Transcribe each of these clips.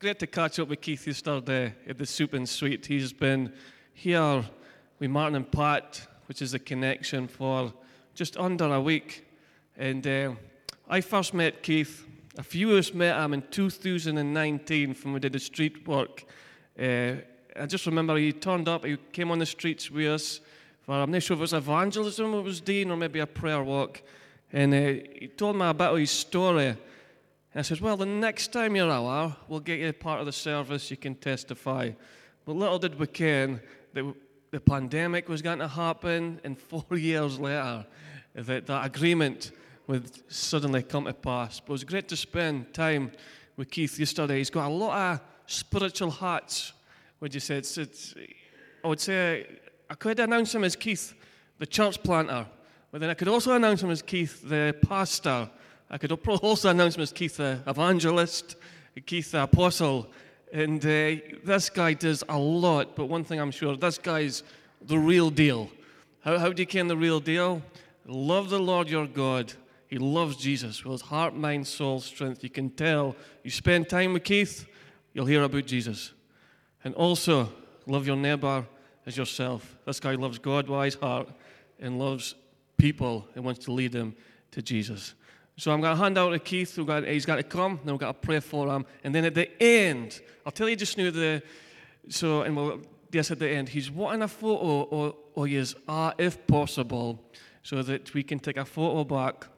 great to catch up with Keith yesterday at the Soup and Sweet. He's been here with Martin and Pat, which is the connection, for just under a week. And uh, I first met Keith, a few of us met him in 2019 when we did the street work. Uh, I just remember he turned up, he came on the streets with us for, I'm not sure if it was evangelism it was doing or maybe a prayer walk. And uh, he told me about his story. And I said, Well, the next time you're out, we'll get you part of the service, you can testify. But little did we ken that the pandemic was going to happen, and four years later, that, that agreement would suddenly come to pass. But it was great to spend time with Keith yesterday. He's got a lot of spiritual hats, would you say? It's, it's, I would say I could announce him as Keith, the church planter, but then I could also announce him as Keith, the pastor. I could also announce him as Keith, the evangelist, Keith, the apostle. And uh, this guy does a lot, but one thing I'm sure this guy's the real deal. How, how do you ken the real deal? Love the Lord your God. He loves Jesus with his heart, mind, soul, strength. You can tell. You spend time with Keith, you'll hear about Jesus. And also, love your neighbor as yourself. This guy loves God his heart and loves people and wants to lead them to Jesus. So I'm going to hand out to Keith. Got, he's got to come, then we've got to pray for him. And then at the end, I'll tell you just now the, so, and we'll, yes, at the end, he's wanting a photo, or, or he is, ah, if possible, so that we can take a photo back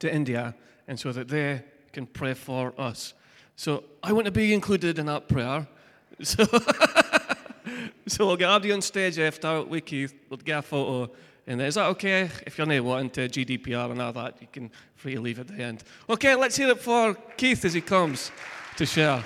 to India and so that they can pray for us. So I want to be included in that prayer. So, so we'll get Abdi on stage after with Keith. We'll get a photo. And is that okay? If you're not wanting to GDPR and all that, you can free leave at the end. Okay, let's hear it for Keith as he comes to share.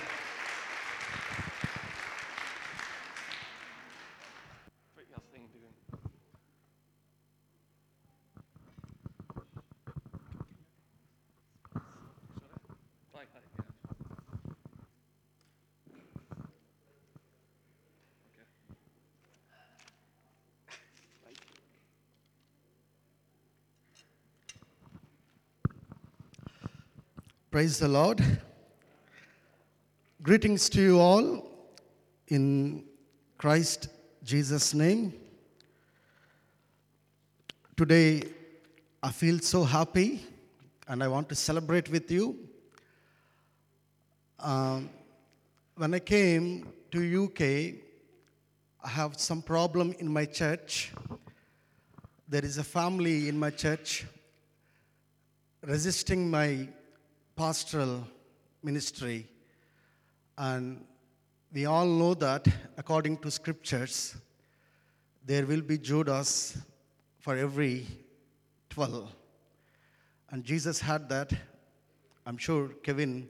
Praise the Lord. Greetings to you all in Christ Jesus' name. Today, I feel so happy and I want to celebrate with you. Um, when I came to UK, I have some problem in my church. There is a family in my church resisting my pastoral ministry. And we all know that according to scriptures, there will be Judas for every 12. And Jesus had that. I'm sure, Kevin,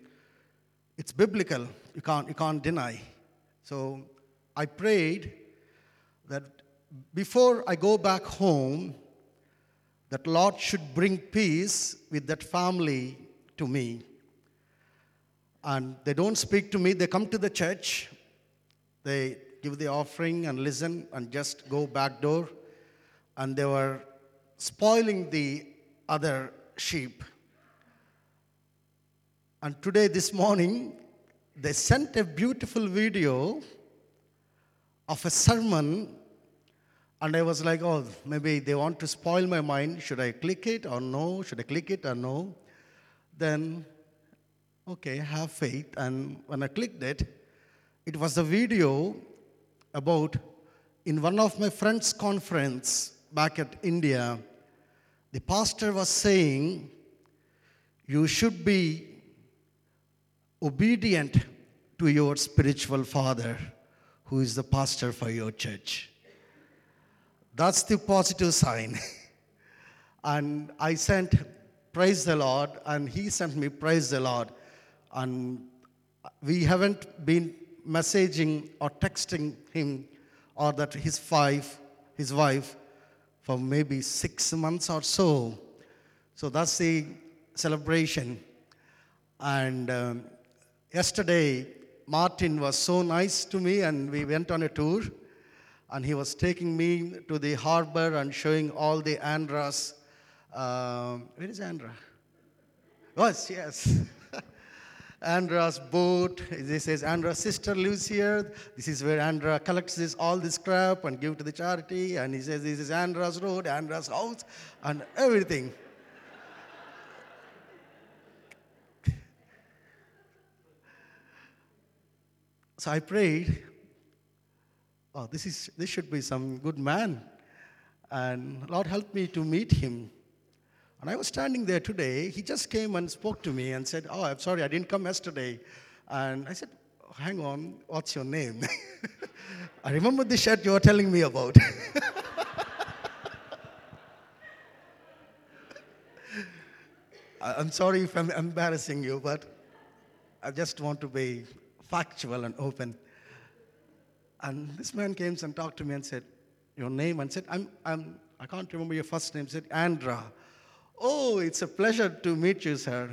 it's biblical. You can't, you can't deny. So I prayed that before I go back home, that Lord should bring peace with that family to me. And they don't speak to me, they come to the church, they give the offering and listen and just go back door. And they were spoiling the other sheep. And today, this morning, they sent a beautiful video of a sermon and I was like, oh, maybe they want to spoil my mind. Should I click it or no? Should I click it or no? Then okay, have faith. And when I clicked it, it was a video about in one of my friends' conference back at India, the pastor was saying, you should be obedient to your spiritual father, who is the pastor for your church. That's the positive sign. and I sent praise the Lord, and he sent me praise the Lord. And we haven't been messaging or texting him or that his wife, his wife, for maybe six months or so. So that's the celebration. And um, yesterday, Martin was so nice to me, and we went on a tour. And he was taking me to the harbor and showing all the Andras um, where is Andra? Yes, yes. Andra's boat. This says Andra's sister lives here. This is where Andra collects this, all this crap and give to the charity. And he says this is Andra's road, Andra's house, and everything. So I prayed, oh, this, is, this should be some good man. And Lord help me to meet him. And I was standing there today. He just came and spoke to me and said, Oh, I'm sorry, I didn't come yesterday. And I said, Hang on, what's your name? I remember the shirt you were telling me about. I'm sorry if I'm embarrassing you, but I just want to be factual and open. And this man came and talked to me and said, Your name? And said, I'm, I'm, I can't remember your first name. said, Andra. Oh, it's a pleasure to meet you, sir.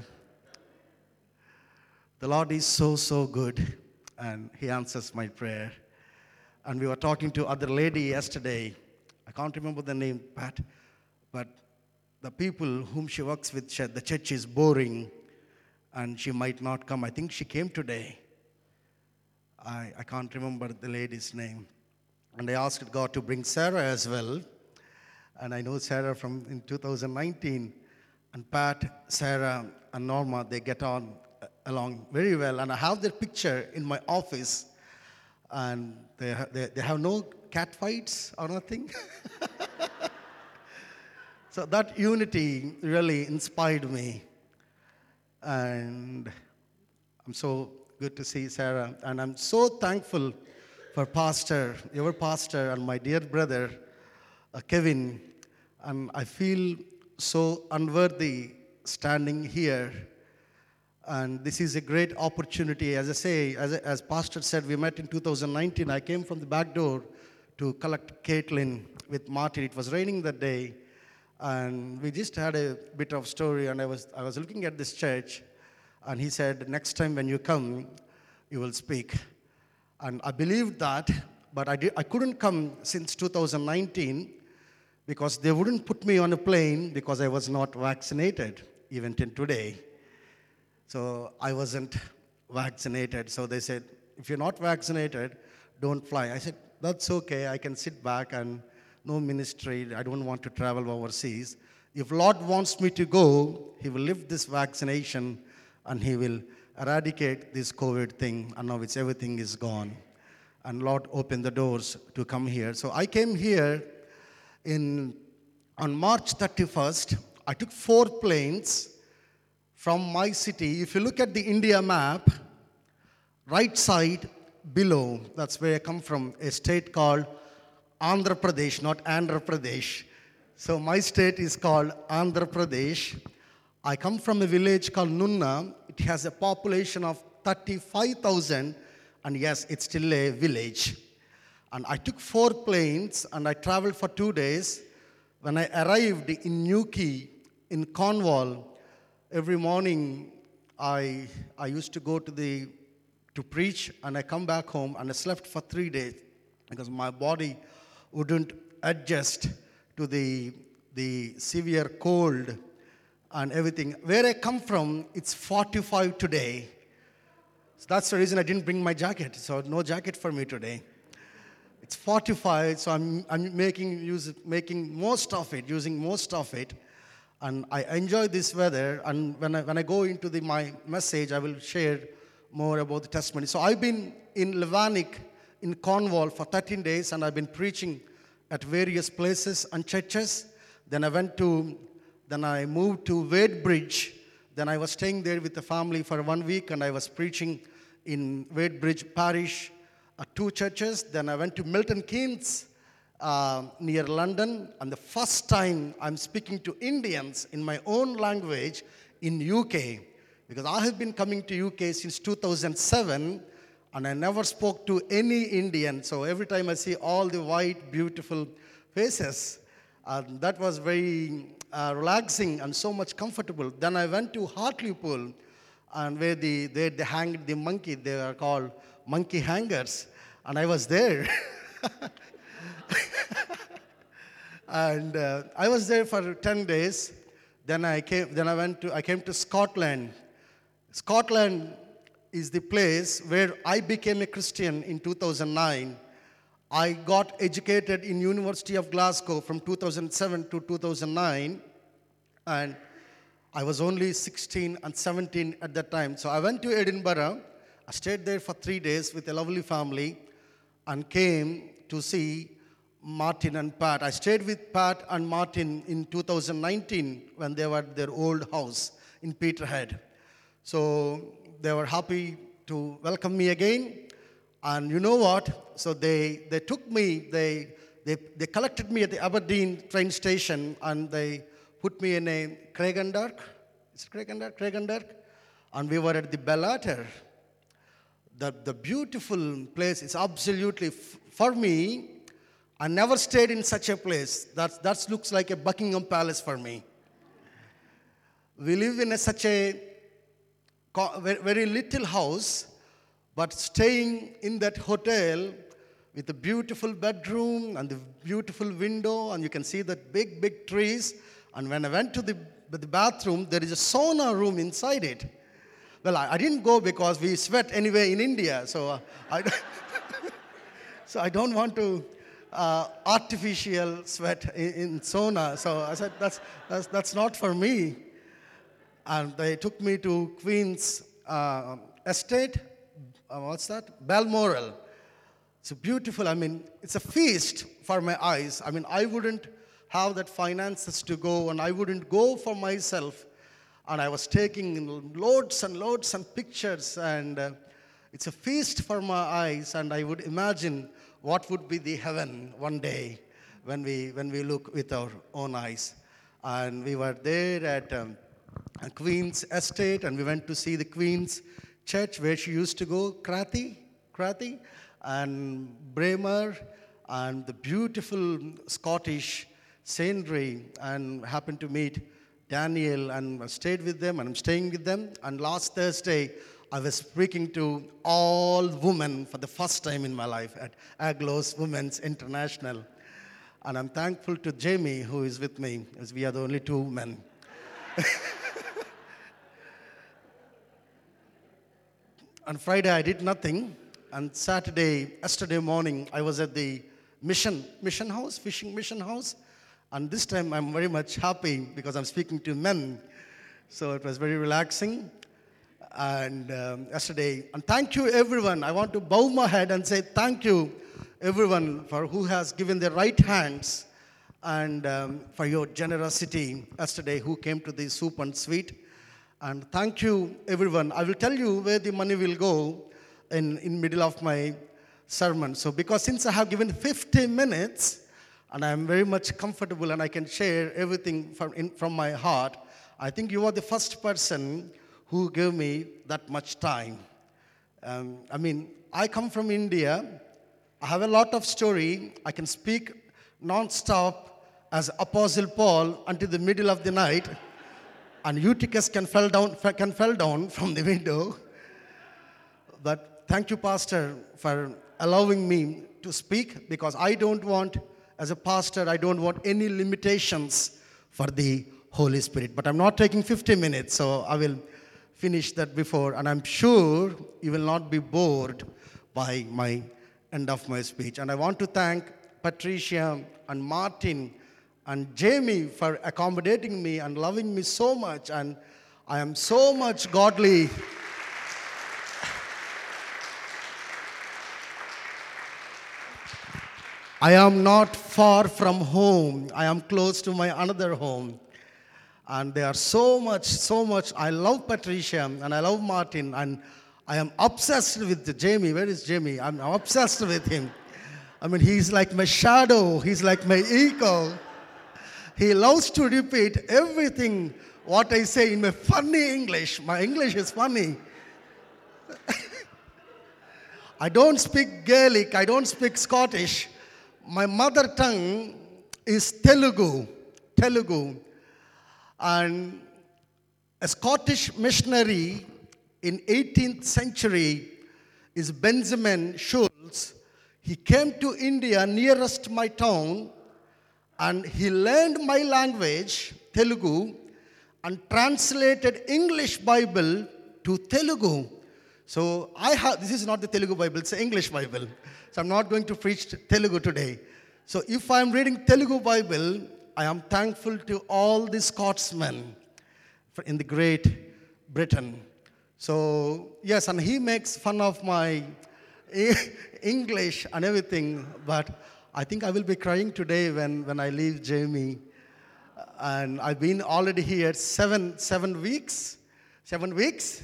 The Lord is so, so good, and He answers my prayer. And we were talking to other lady yesterday. I can't remember the name, Pat, but the people whom she works with, said the church is boring, and she might not come. I think she came today. I, I can't remember the lady's name. And I asked God to bring Sarah as well. And I know Sarah from in 2019. And Pat, Sarah, and Norma, they get on uh, along very well. And I have their picture in my office. And they, they, they have no cat fights or nothing. so that unity really inspired me. And I'm so good to see Sarah. And I'm so thankful for Pastor, your pastor, and my dear brother, uh, Kevin. And I feel so unworthy standing here. And this is a great opportunity. As I say, as, as Pastor said, we met in 2019. I came from the back door to collect Caitlin with Martin. It was raining that day. And we just had a bit of story. And I was, I was looking at this church. And he said, Next time when you come, you will speak. And I believed that, but I, did, I couldn't come since 2019 because they wouldn't put me on a plane because I was not vaccinated, even till today. So I wasn't vaccinated. So they said, if you're not vaccinated, don't fly. I said, that's okay. I can sit back and no ministry. I don't want to travel overseas. If Lord wants me to go, He will lift this vaccination and He will eradicate this COVID thing. And now it's everything is gone. And Lord opened the doors to come here. So I came here in on March 31st. I took four planes from my city. If you look at the India map, right side below, that's where I come from, a state called Andhra Pradesh, not Andhra Pradesh. So my state is called Andhra Pradesh. I come from a village called Nunna. It has a population of 35,000, and yes, it's still a village. And I took four planes and I traveled for two days. When I arrived in Newquay, in Cornwall, every morning I, I used to go to the to preach and I come back home and I slept for three days because my body wouldn't adjust to the, the severe cold and everything. Where I come from, it's 45 today. So that's the reason I didn't bring my jacket. So no jacket for me today. It's 45, so I'm, I'm making, use, making most of it, using most of it. And I enjoy this weather. And when I, when I go into the, my message, I will share more about the testimony. So I've been in Levanic, in Cornwall, for 13 days, and I've been preaching at various places and churches. Then I went to, then I moved to Wadebridge. Then I was staying there with the family for one week, and I was preaching in Wadebridge Parish at two churches. Then I went to Milton Keynes uh, near London, and the first time I'm speaking to Indians in my own language in UK, because I have been coming to UK since 2007, and I never spoke to any Indian. So every time I see all the white, beautiful faces, uh, that was very uh, relaxing and so much comfortable. Then I went to Hartlepool, and where the, they, they hanged the monkey, they are called monkey hangers, and I was there. and uh, I was there for 10 days. Then I came, then I went to, I came to Scotland. Scotland, is the place where I became a Christian in 2009. I got educated in University of Glasgow from 2007 to 2009 and I was only 16 and 17 at that time. So I went to Edinburgh. I stayed there for 3 days with a lovely family and came to see Martin and Pat. I stayed with Pat and Martin in 2019 when they were at their old house in Peterhead. So they were happy to welcome me again. And you know what? So they, they took me, they, they, they collected me at the Aberdeen train station and they put me in a Craigendark. Is it Craigendark? Craigendark? And we were at the Ballater. The, the beautiful place is absolutely, for me, I never stayed in such a place. That, that looks like a Buckingham Palace for me. We live in a, such a very little house, but staying in that hotel with a beautiful bedroom and the beautiful window, and you can see the big, big trees. And when I went to the, the bathroom, there is a sauna room inside it. Well, I, I didn't go because we sweat anyway in India, so uh, I, so I don't want to uh, artificial sweat in, in sauna. So I said, that's, that's, that's not for me. And they took me to Queen's uh, Estate. Uh, what's that? Balmoral. It's beautiful. I mean, it's a feast for my eyes. I mean, I wouldn't have that finances to go, and I wouldn't go for myself. And I was taking loads and loads and pictures, and uh, it's a feast for my eyes. And I would imagine what would be the heaven one day when we when we look with our own eyes. And we were there at um, a Queen's Estate, and we went to see the Queen's Church where she used to go, Crathie, Crathie, and Braemar, and the beautiful Scottish scenery, and happened to meet Daniel and stayed with them, and I'm staying with them. And last Thursday, I was speaking to all women for the first time in my life at Aglow's Women's International. And I'm thankful to Jamie, who is with me, as we are the only two men. on Friday, I did nothing. And Saturday, yesterday morning, I was at the mission, mission house, fishing mission house. And this time, I'm very much happy because I'm speaking to men. So it was very relaxing. And um, yesterday, and thank you, everyone. I want to bow my head and say thank you, everyone, for who has given their right hands and um, for your generosity yesterday, who came to the soup and sweet. And thank you, everyone. I will tell you where the money will go in, in middle of my sermon. So because since I have given 50 minutes, and I am very much comfortable and I can share everything from, in, from my heart, I think you are the first person who gave me that much time. Um, I mean, I come from India. I have a lot of story. I can speak non-stop as Apostle Paul until the middle of the night and Eutychus can fall down, can fall down from the window. But thank you, Pastor, for allowing me to speak because I don't want, as a pastor, I don't want any limitations for the Holy Spirit. But I'm not taking 50 minutes, so I will finish that before. And I'm sure you will not be bored by my end of my speech. And I want to thank Patricia and Martin and Jamie for accommodating me and loving me so much. And I am so much godly. I am not far from home. I am close to my another home. And they are so much, so much. I love Patricia and I love Martin. And I am obsessed with Jamie. Where is Jamie? I'm obsessed with him. I mean, he's like my shadow, he's like my echo. He loves to repeat everything what I say in my funny English. My English is funny. I don't speak Gaelic, I don't speak Scottish. My mother tongue is Telugu. Telugu. And a Scottish missionary in 18th century is Benjamin Schultz. He came to India nearest my town and he learned my language, Telugu, and translated English Bible to Telugu. So I have, this is not the Telugu Bible, it's the English Bible. So I'm not going to preach Telugu today. So if I'm reading Telugu Bible, I am thankful to all the Scotsmen in the Great Britain. So yes, and he makes fun of my English and everything, but I think I will be crying today when, when I leave Jamie. And I've been already here seven, seven weeks. Seven weeks?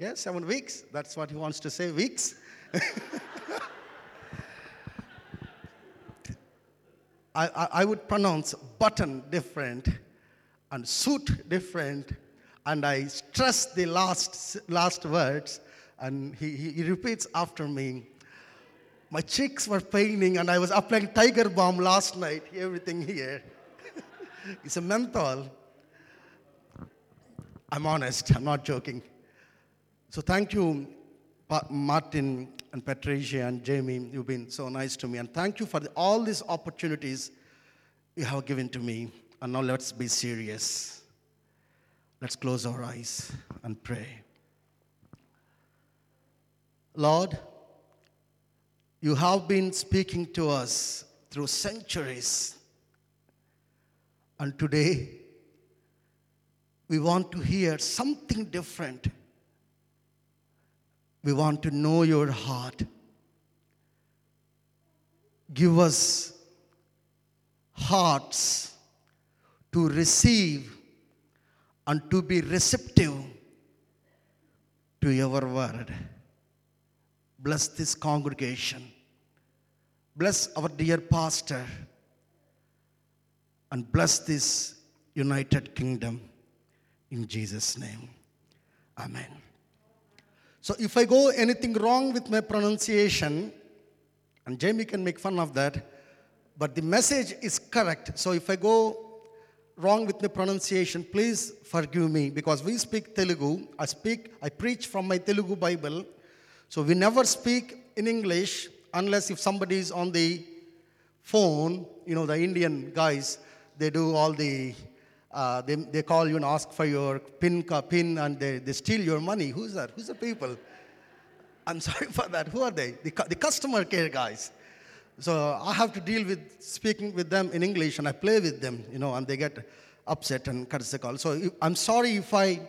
Yes, seven weeks. That's what he wants to say, weeks. I, I, I would pronounce button different and suit different, and I stress the last, last words, and he, he, he repeats after me. My cheeks were paining, and I was applying Tiger Balm last night, everything here. it's a menthol. I'm honest, I'm not joking. So thank you, Martin and Patricia and Jamie. You've been so nice to me. And thank you for the, all these opportunities you have given to me. And now let's be serious. Let's close our eyes and pray. Lord, you have been speaking to us through centuries. And today, we want to hear something different. We want to know your heart. Give us hearts to receive and to be receptive to your word. Bless this congregation. Bless our dear pastor. And bless this United Kingdom in Jesus' name. Amen. So if I go anything wrong with my pronunciation, and Jamie can make fun of that, but the message is correct. So if I go wrong with my pronunciation, please forgive me because we speak Telugu. I speak, I preach from my Telugu Bible. So we never speak in English unless if somebody is on the phone, you know, the Indian guys, they do all the, uh, they, they call you and ask for your pin, pin and they, they steal your money. Who's that? Who's the people? I'm sorry for that. Who are they? The, the customer care guys. So I have to deal with speaking with them in English and I play with them, you know, and they get upset and cut the call. So I'm sorry if I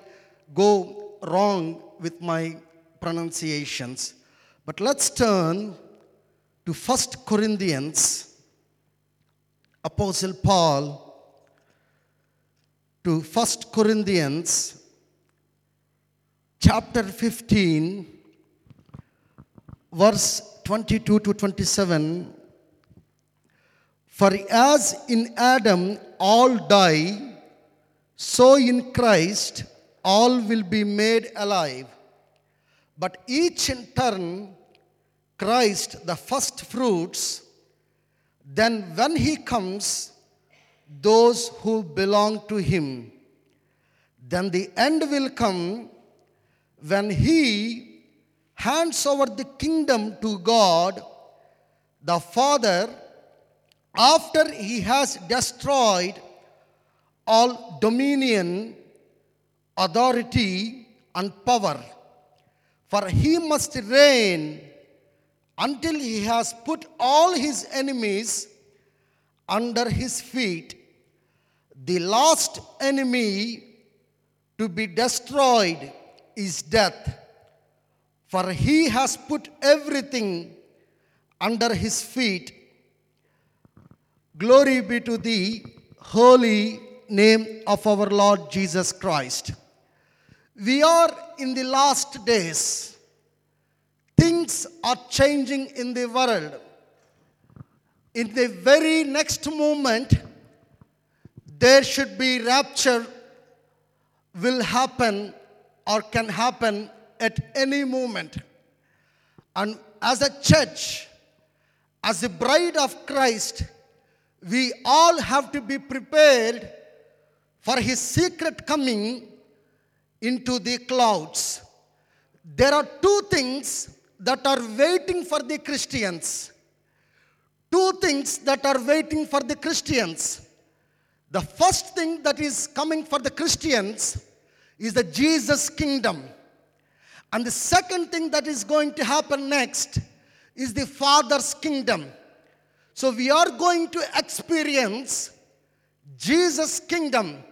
go wrong with my pronunciations. But let's turn to First Corinthians, Apostle Paul, to First Corinthians chapter 15 verse 22 to 27 For as in Adam all die, so in Christ all will be made alive. But each in turn, Christ the first fruits, then when he comes, those who belong to him. Then the end will come when he hands over the kingdom to God, the Father, after he has destroyed all dominion, authority, and power. For he must reign until he has put all his enemies under his feet. The last enemy to be destroyed is death. For he has put everything under his feet. Glory be to the holy name of our Lord Jesus Christ. We are in the last days. Things are changing in the world. In the very next moment, there should be rapture will happen or can happen at any moment. And as a church, as the bride of Christ, we all have to be prepared for his secret coming into the clouds. There are two things that are waiting for the Christians. Two things that are waiting for the Christians. The first thing that is coming for the Christians is the Jesus kingdom. And the second thing that is going to happen next is the Father's kingdom. So we are going to experience Jesus' kingdom.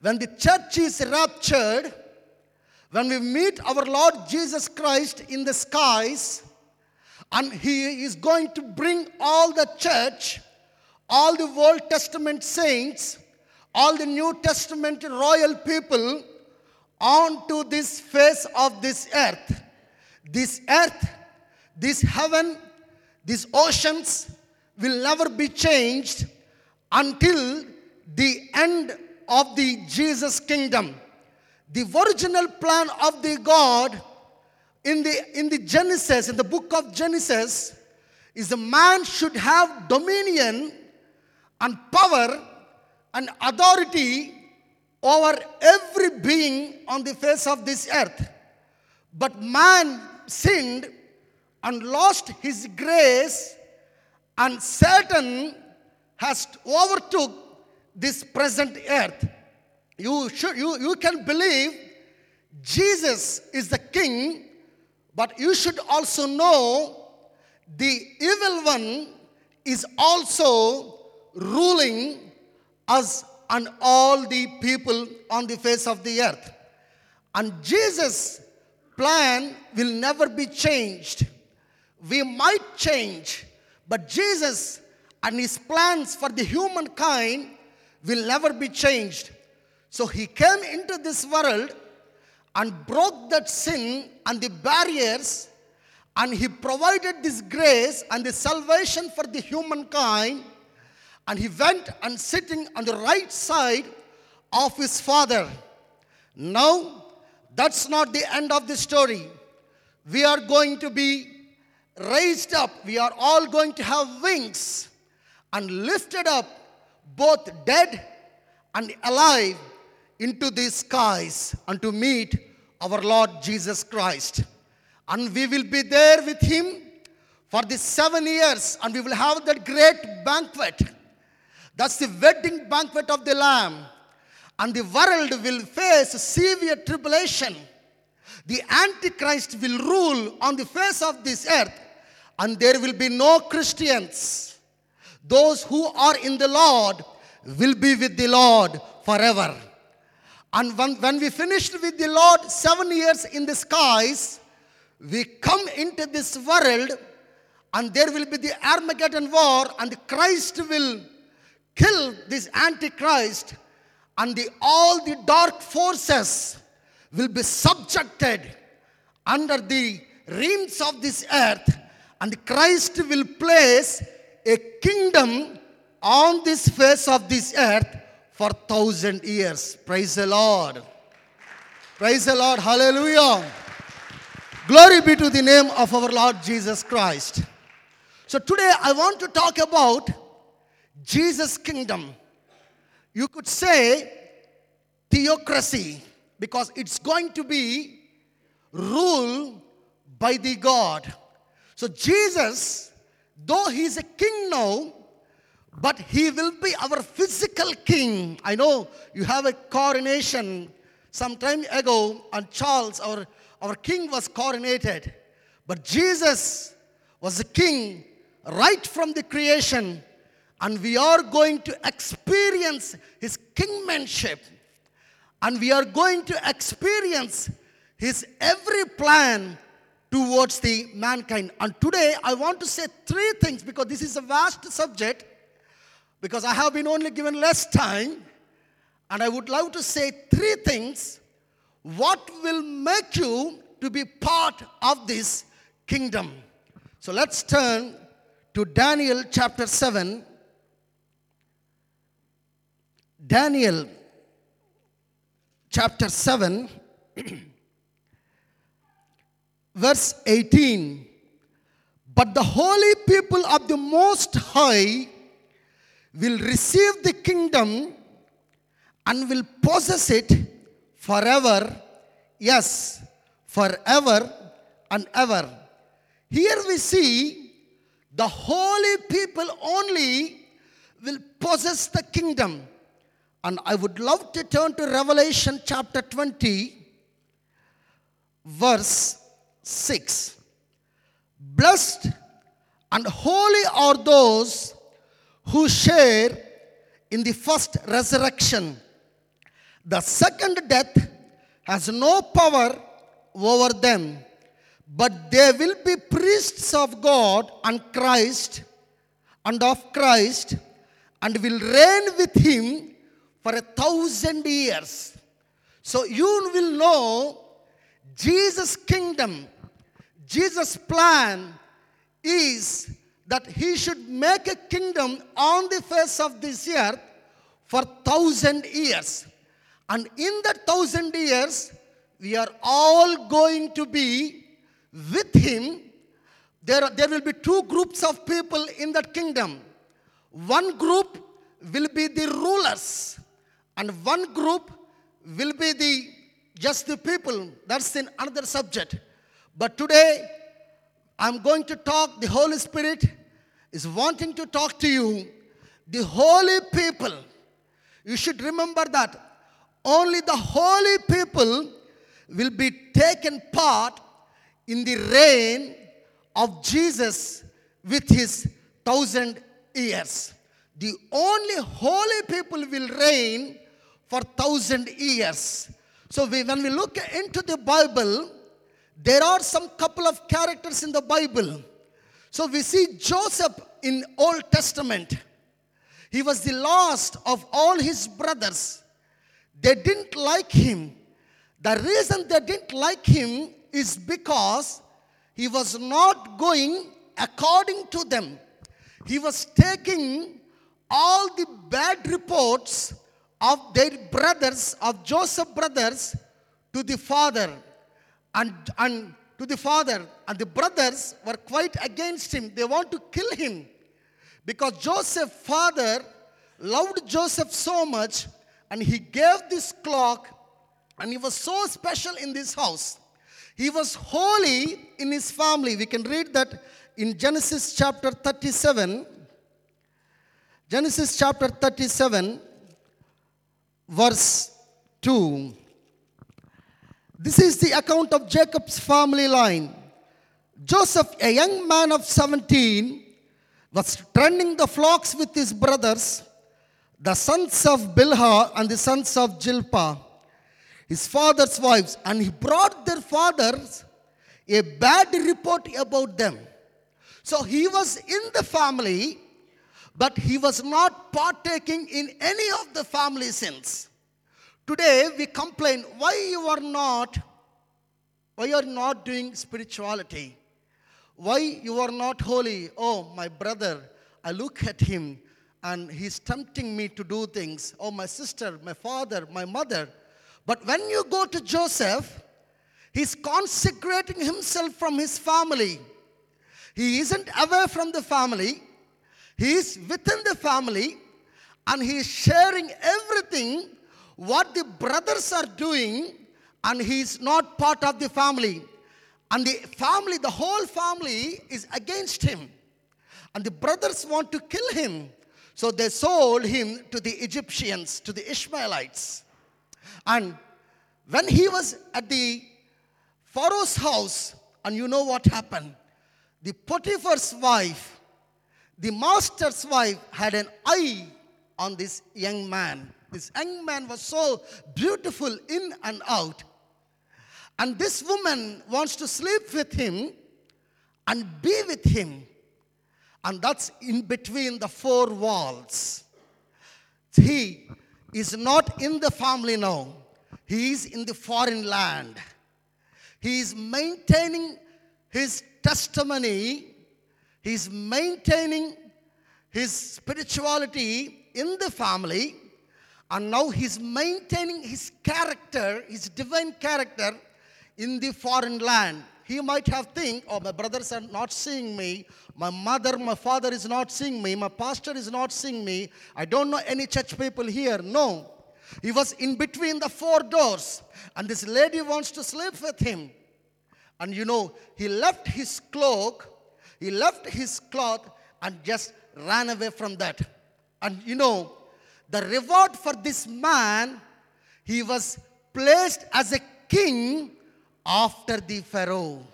When the church is raptured, when we meet our Lord Jesus Christ in the skies, and He is going to bring all the church, all the Old Testament saints, all the New Testament royal people onto this face of this earth. This earth, this heaven, these oceans will never be changed until the end of the Jesus kingdom. The original plan of the God in the, in the Genesis, in the book of Genesis, is the man should have dominion and power and authority over every being on the face of this earth. But man sinned and lost his grace, and Satan has overtook this present earth. You, should, you, you can believe Jesus is the king, but you should also know the evil one is also ruling us and all the people on the face of the earth. And Jesus' plan will never be changed. We might change, but Jesus and his plans for the humankind will never be changed. So he came into this world and broke that sin and the barriers, and he provided this grace and the salvation for the humankind. And he went and sitting on the right side of his father. Now, that's not the end of the story. We are going to be raised up. We are all going to have wings and lifted up, both dead and alive, into the skies and to meet our Lord Jesus Christ. And we will be there with him for the seven years, and we will have that great banquet. That's the wedding banquet of the Lamb. And the world will face severe tribulation. The Antichrist will rule on the face of this earth, and there will be no Christians. Those who are in the Lord will be with the Lord forever. And when, when we finished with the Lord seven years in the skies, we come into this world and there will be the Armageddon war and Christ will kill this Antichrist and the, all the dark forces will be subjected under the realms of this earth and Christ will place a kingdom on this face of this earth for thousand years. Praise the Lord. Praise the Lord. Hallelujah. Glory be to the name of our Lord Jesus Christ. So today I want to talk about Jesus' kingdom. You could say theocracy because it's going to be ruled by the God. So Jesus, though he's a king now, but he will be our physical king. I know you have a coronation some time ago, and Charles, our, our king, was coronated. But Jesus was a king right from the creation, and we are going to experience his kingmanship, and we are going to experience his every plan towards the mankind. And today I want to say three things because this is a vast subject because I have been only given less time, and I would love to say three things what will make you to be part of this kingdom. So let's turn to Daniel chapter 7. Daniel chapter 7, verse 18. But the holy people of the Most High will receive the kingdom and will possess it forever. Yes, forever and ever. Here we see the holy people only will possess the kingdom. And I would love to turn to Revelation chapter 20, verse 6. Blessed and holy are those who share in the first resurrection. The second death has no power over them, but they will be priests of God and Christ and of Christ and will reign with him for a thousand years. So you will know Jesus' kingdom, Jesus' plan is that he should make a kingdom on the face of this earth for thousand years. And in that thousand years, we are all going to be with him. There, there will be two groups of people in that kingdom. One group will be the rulers, and one group will be the just the people. That's in another subject. But today, I'm going to talk, the Holy Spirit is wanting to talk to you, the holy people. You should remember that only the holy people will be taken part in the reign of Jesus with his thousand years. The only holy people will reign for thousand years. So we, when we look into the Bible, there are some couple of characters in the Bible. So we see Joseph in Old Testament. He was the last of all his brothers. They didn't like him. The reason they didn't like him is because he was not going according to them. He was taking all the bad reports of their brothers, of Joseph brothers, to the father and, and to the father. And the brothers were quite against him. They want to kill him because Joseph's father loved Joseph so much and he gave this clock and he was so special in this house. He was holy in his family. We can read that in Genesis chapter 37. Genesis chapter 37, verse 2. This is the account of Jacob's family line. Joseph, a young man of 17, was tending the flocks with his brothers, the sons of Bilhah and the sons of Jilpah, his father's wives, and he brought their fathers a bad report about them. So he was in the family, but he was not partaking in any of the family sins. Today we complain why you are not why you are not doing spirituality? Why you are not holy? Oh my brother i look at him and he's tempting me to do things. Oh my sister my father my mother. But when you go to joseph he's consecrating himself from his family. He isn't away from the family. He is within the family and he is sharing everything what the brothers are doing and he is not part of the family. And the family the whole family is against him. And the brothers want to kill him. So they sold him to the egyptians to the ishmaelites. And when he was at the pharaoh's house and you know what happened? The potiphar's wife the master's wife had an eye on this young man. This young man was so beautiful in and out. And this woman wants to sleep with him and be with him. And that's in between the four walls. He is not in the family now, he is in the foreign land. He is maintaining his testimony He's maintaining his spirituality in the family, and now he's maintaining his character, his divine character, in the foreign land. He might have think, oh, my brothers are not seeing me, my mother, my father is not seeing me, my pastor is not seeing me, I don't know any church people here. No. He was in between the four doors, and this lady wants to sleep with him. And you know, he left his cloak, he left his cloth, and just ran away from that. And you know, the reward for this man, he was placed as a king after the Pharaoh.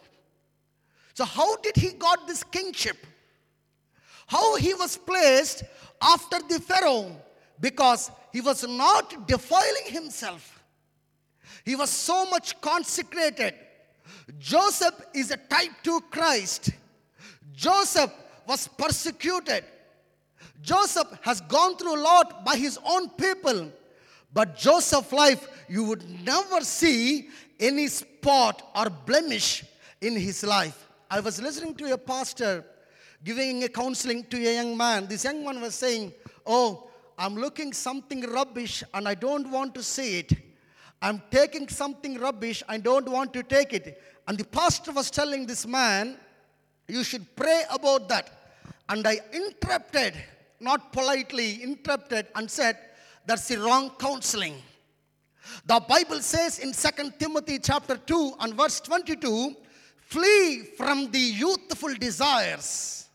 So, how did he got this kingship? How he was placed after the Pharaoh? Because he was not defiling himself. He was so much consecrated. Joseph is a type to Christ. Joseph was persecuted. Joseph has gone through a lot by his own people. But Joseph's life, you would never see any spot or blemish in his life. I was listening to a pastor giving a counseling to a young man. This young man was saying, Oh, I'm looking something rubbish and I don't want to see it. I'm taking something rubbish, I don't want to take it. And the pastor was telling this man, You should pray about that. And I interrupted, not politely, interrupted and said, That's the wrong counseling. The Bible says in 2 Timothy chapter 2 and verse 22, flee from the youthful desires.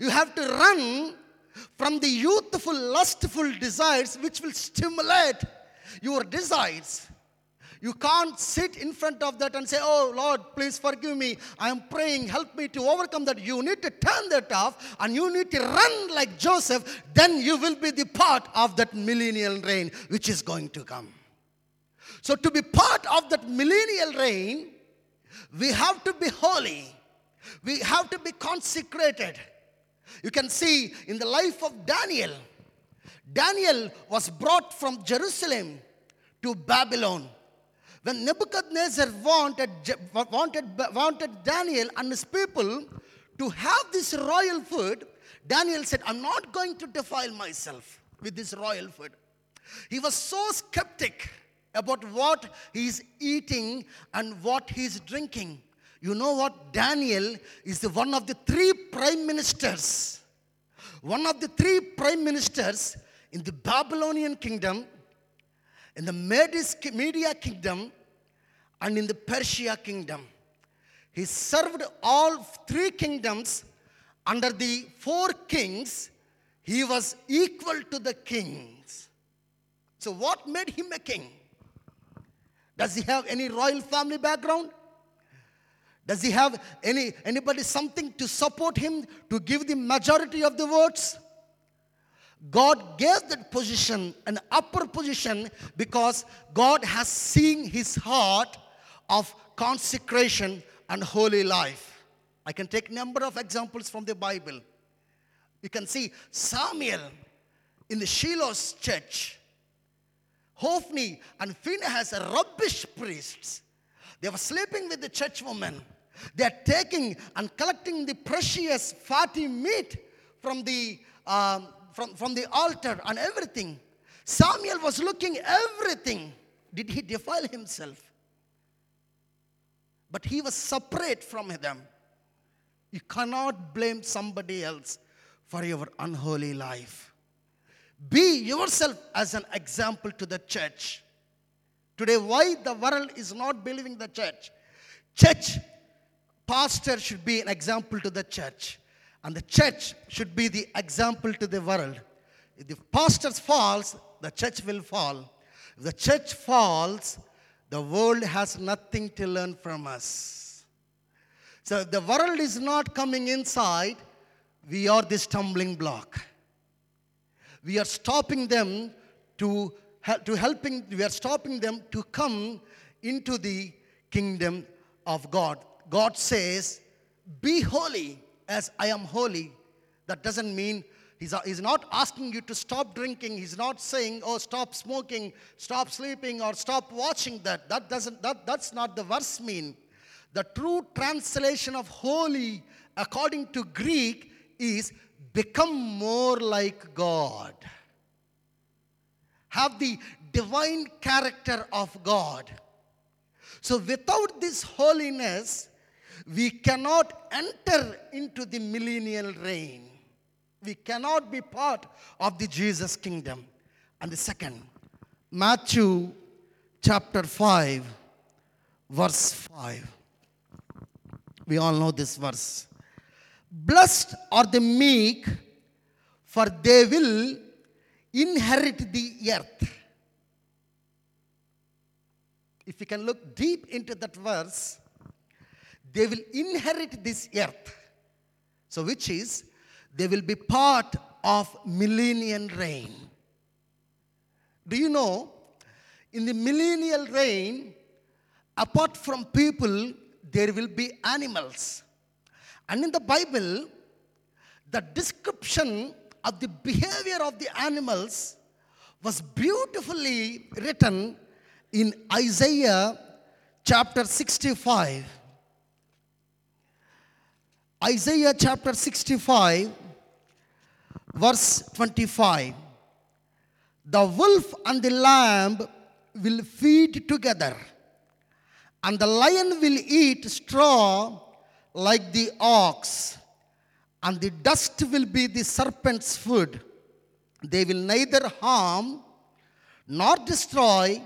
You have to run from the youthful, lustful desires which will stimulate your desires. You can't sit in front of that and say, Oh Lord, please forgive me. I am praying, help me to overcome that. You need to turn that off and you need to run like Joseph. Then you will be the part of that millennial reign which is going to come. So, to be part of that millennial reign, we have to be holy, we have to be consecrated. You can see in the life of Daniel, Daniel was brought from Jerusalem to Babylon. When Nebuchadnezzar wanted, wanted, wanted Daniel and his people to have this royal food, Daniel said, I'm not going to defile myself with this royal food. He was so skeptic about what he's eating and what he's drinking. You know what? Daniel is the one of the three prime ministers. One of the three prime ministers in the Babylonian kingdom, in the Media kingdom, and in the Persia kingdom. He served all three kingdoms under the four kings. He was equal to the kings. So, what made him a king? Does he have any royal family background? Does he have any anybody something to support him to give the majority of the votes? God gave that position an upper position because God has seen his heart of consecration and holy life. I can take number of examples from the Bible. You can see Samuel in the Shiloh's church Hophni and Phinehas are rubbish priests. They were sleeping with the church woman. They are taking and collecting the precious fatty meat from the, um, from, from the altar and everything. Samuel was looking everything. Did he defile himself? But he was separate from them. You cannot blame somebody else for your unholy life. Be yourself as an example to the church. Today, why the world is not believing the church? Church pastor should be an example to the church, and the church should be the example to the world. If the pastor falls, the church will fall. If the church falls, the world has nothing to learn from us. So the world is not coming inside, we are the stumbling block we are stopping them to, to helping, we are stopping them to come into the kingdom of God. God says, Be holy as I am holy. That doesn't mean He's, he's not asking you to stop drinking. He's not saying, oh, stop smoking, stop sleeping, or stop watching that. That doesn't, that, that's not the verse mean. The true translation of holy, according to Greek, is become more like God. Have the divine character of God. So, without this holiness, we cannot enter into the millennial reign. We cannot be part of the Jesus kingdom. And the second, Matthew chapter 5, verse 5. We all know this verse. Blessed are the meek, for they will inherit the earth. if you can look deep into that verse, they will inherit this earth. So, which is, they will be part of millennial reign. Do you know, in the millennial reign, apart from people, there will be animals. And in the Bible, the description of the behavior of the animals was beautifully written in Isaiah chapter 65. Isaiah chapter 65, verse 25. The wolf and the lamb will feed together, and the lion will eat straw like the ox, and the dust will be the serpent's food. They will neither harm nor destroy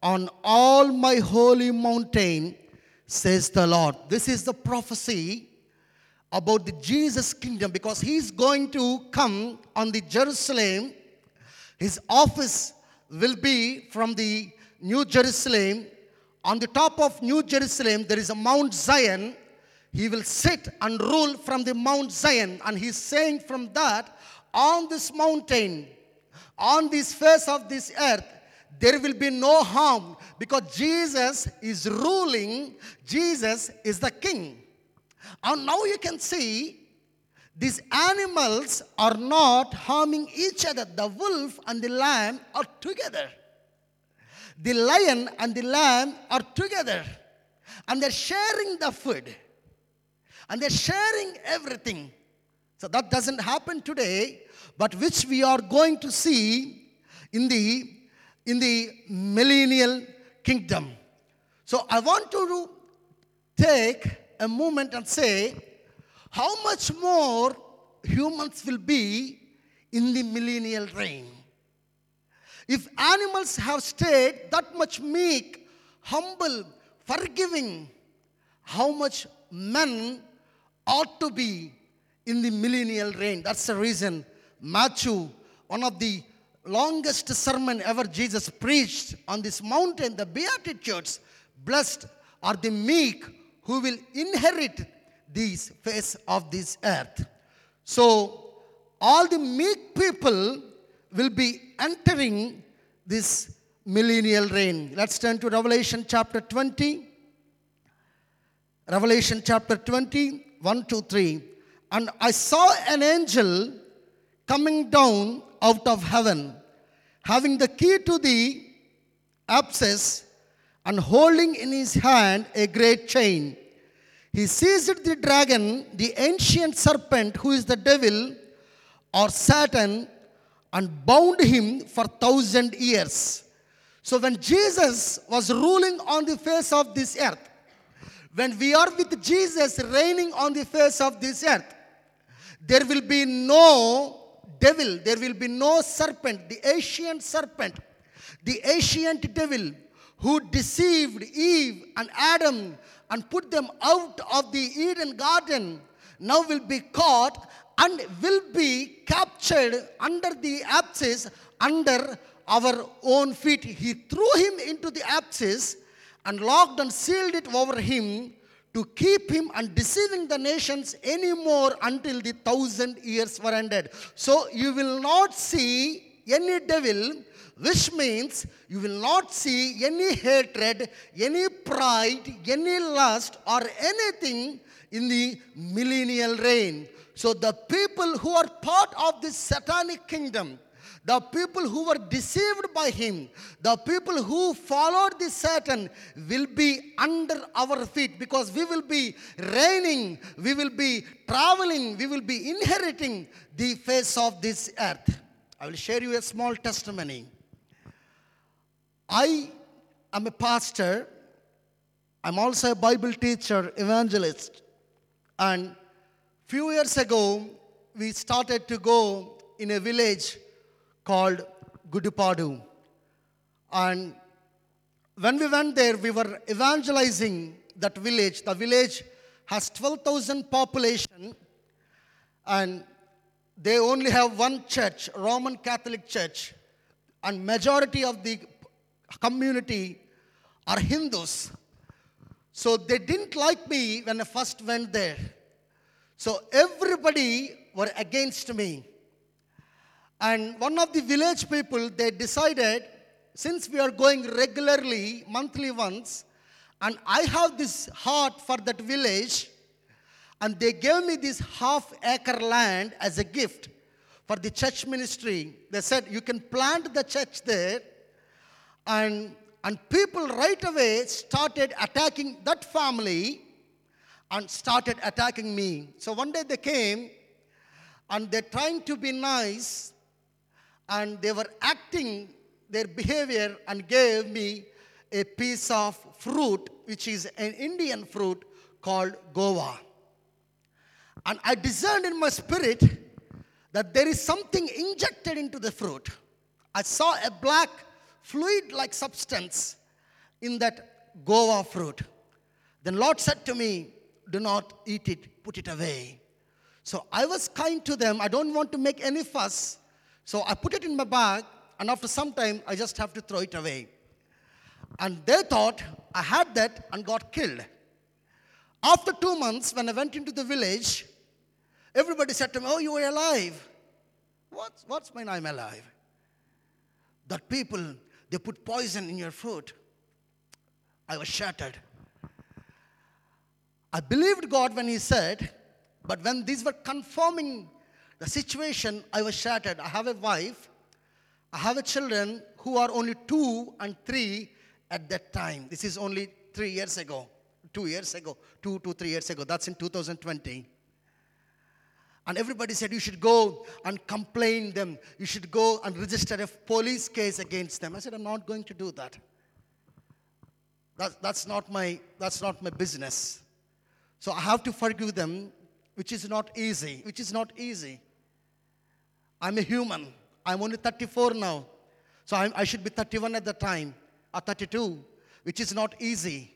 on all my holy mountain, says the Lord. This is the prophecy about the Jesus kingdom because he's going to come on the Jerusalem. His office will be from the New Jerusalem. On the top of New Jerusalem, there is a Mount Zion. He will sit and rule from the Mount Zion. And he's saying from that, on this mountain, on this face of this earth, there will be no harm because Jesus is ruling, Jesus is the king. And now you can see these animals are not harming each other. The wolf and the lamb are together. The lion and the lamb are together. And they're sharing the food. And they're sharing everything. So that doesn't happen today, but which we are going to see in the in the millennial kingdom. So I want to take a moment and say, how much more humans will be in the millennial reign? If animals have stayed that much meek, humble, forgiving, how much men ought to be in the millennial reign? That's the reason Matthew, one of the longest sermon ever Jesus preached on this mountain, the Beatitudes, blessed are the meek who will inherit this face of this earth. So, all the meek people will be entering this millennial reign. Let's turn to Revelation chapter 20. Revelation chapter 20, 1 to 3. And I saw an angel coming down out of heaven, having the key to the abyss and holding in his hand a great chain. He seized the dragon, the ancient serpent, who is the devil or Satan, and bound him for thousand years. So when Jesus was ruling on the face of this earth, when we are with Jesus reigning on the face of this earth, there will be no devil, there will be no serpent, the ancient serpent, the ancient devil who deceived Eve and Adam and put them out of the Eden garden now will be caught and will be captured under the abyss under our own feet. He threw him into the abyss and locked and sealed it over him to keep him and deceiving the nations anymore until the thousand years were ended. So you will not see any devil, which means you will not see any hatred, any pride, any lust, or anything in the millennial reign. So the people who are part of this satanic kingdom, the people who were deceived by him, the people who followed the Satan will be under our feet because we will be reigning, we will be traveling, we will be inheriting the face of this earth. I will share you a small testimony. I am a pastor, I'm also a Bible teacher, evangelist, and few years ago we started to go in a village called Gudupadu. And when we went there, we were evangelizing that village. The village has 12,000 population and they only have one church, Roman Catholic Church. And majority of the community are Hindus. So they didn't like me when I first went there. So everybody were against me. And one of the village people, they decided, since we are going regularly, monthly once, and I have this heart for that village, and they gave me this half acre land as a gift for the church ministry. They said, You can plant the church there. And, and people right away started attacking that family and started attacking me. So one day they came and they're trying to be nice and they were acting their behavior and gave me a piece of fruit, which is an Indian fruit called Goa. And I discerned in my spirit that there is something injected into the fruit. I saw a black fluid like substance in that Goa fruit. Then Lord said to me, Do not eat it, put it away. So I was kind to them. I don't want to make any fuss. So I put it in my bag, and after some time, I just have to throw it away. And they thought I had that and got killed. After two months, when I went into the village, everybody said to me, Oh, you are alive. What's, what's mean I'm alive? That people, they put poison in your food. I was shattered. I believed God when He said, but when these were confirming the situation, I was shattered. I have a wife, I have a children who are only two and three at that time. This is only three years ago, two years ago, two to three years ago. That's in 2020. And everybody said you should go and complain them. You should go and register a police case against them. I said, I'm not going to do that. that that's, not my, that's not my business. So I have to forgive them, which is not easy, which is not easy. I'm a human. I'm only 34 now. So I'm, i should be 31 at the time, or 32, which is not easy.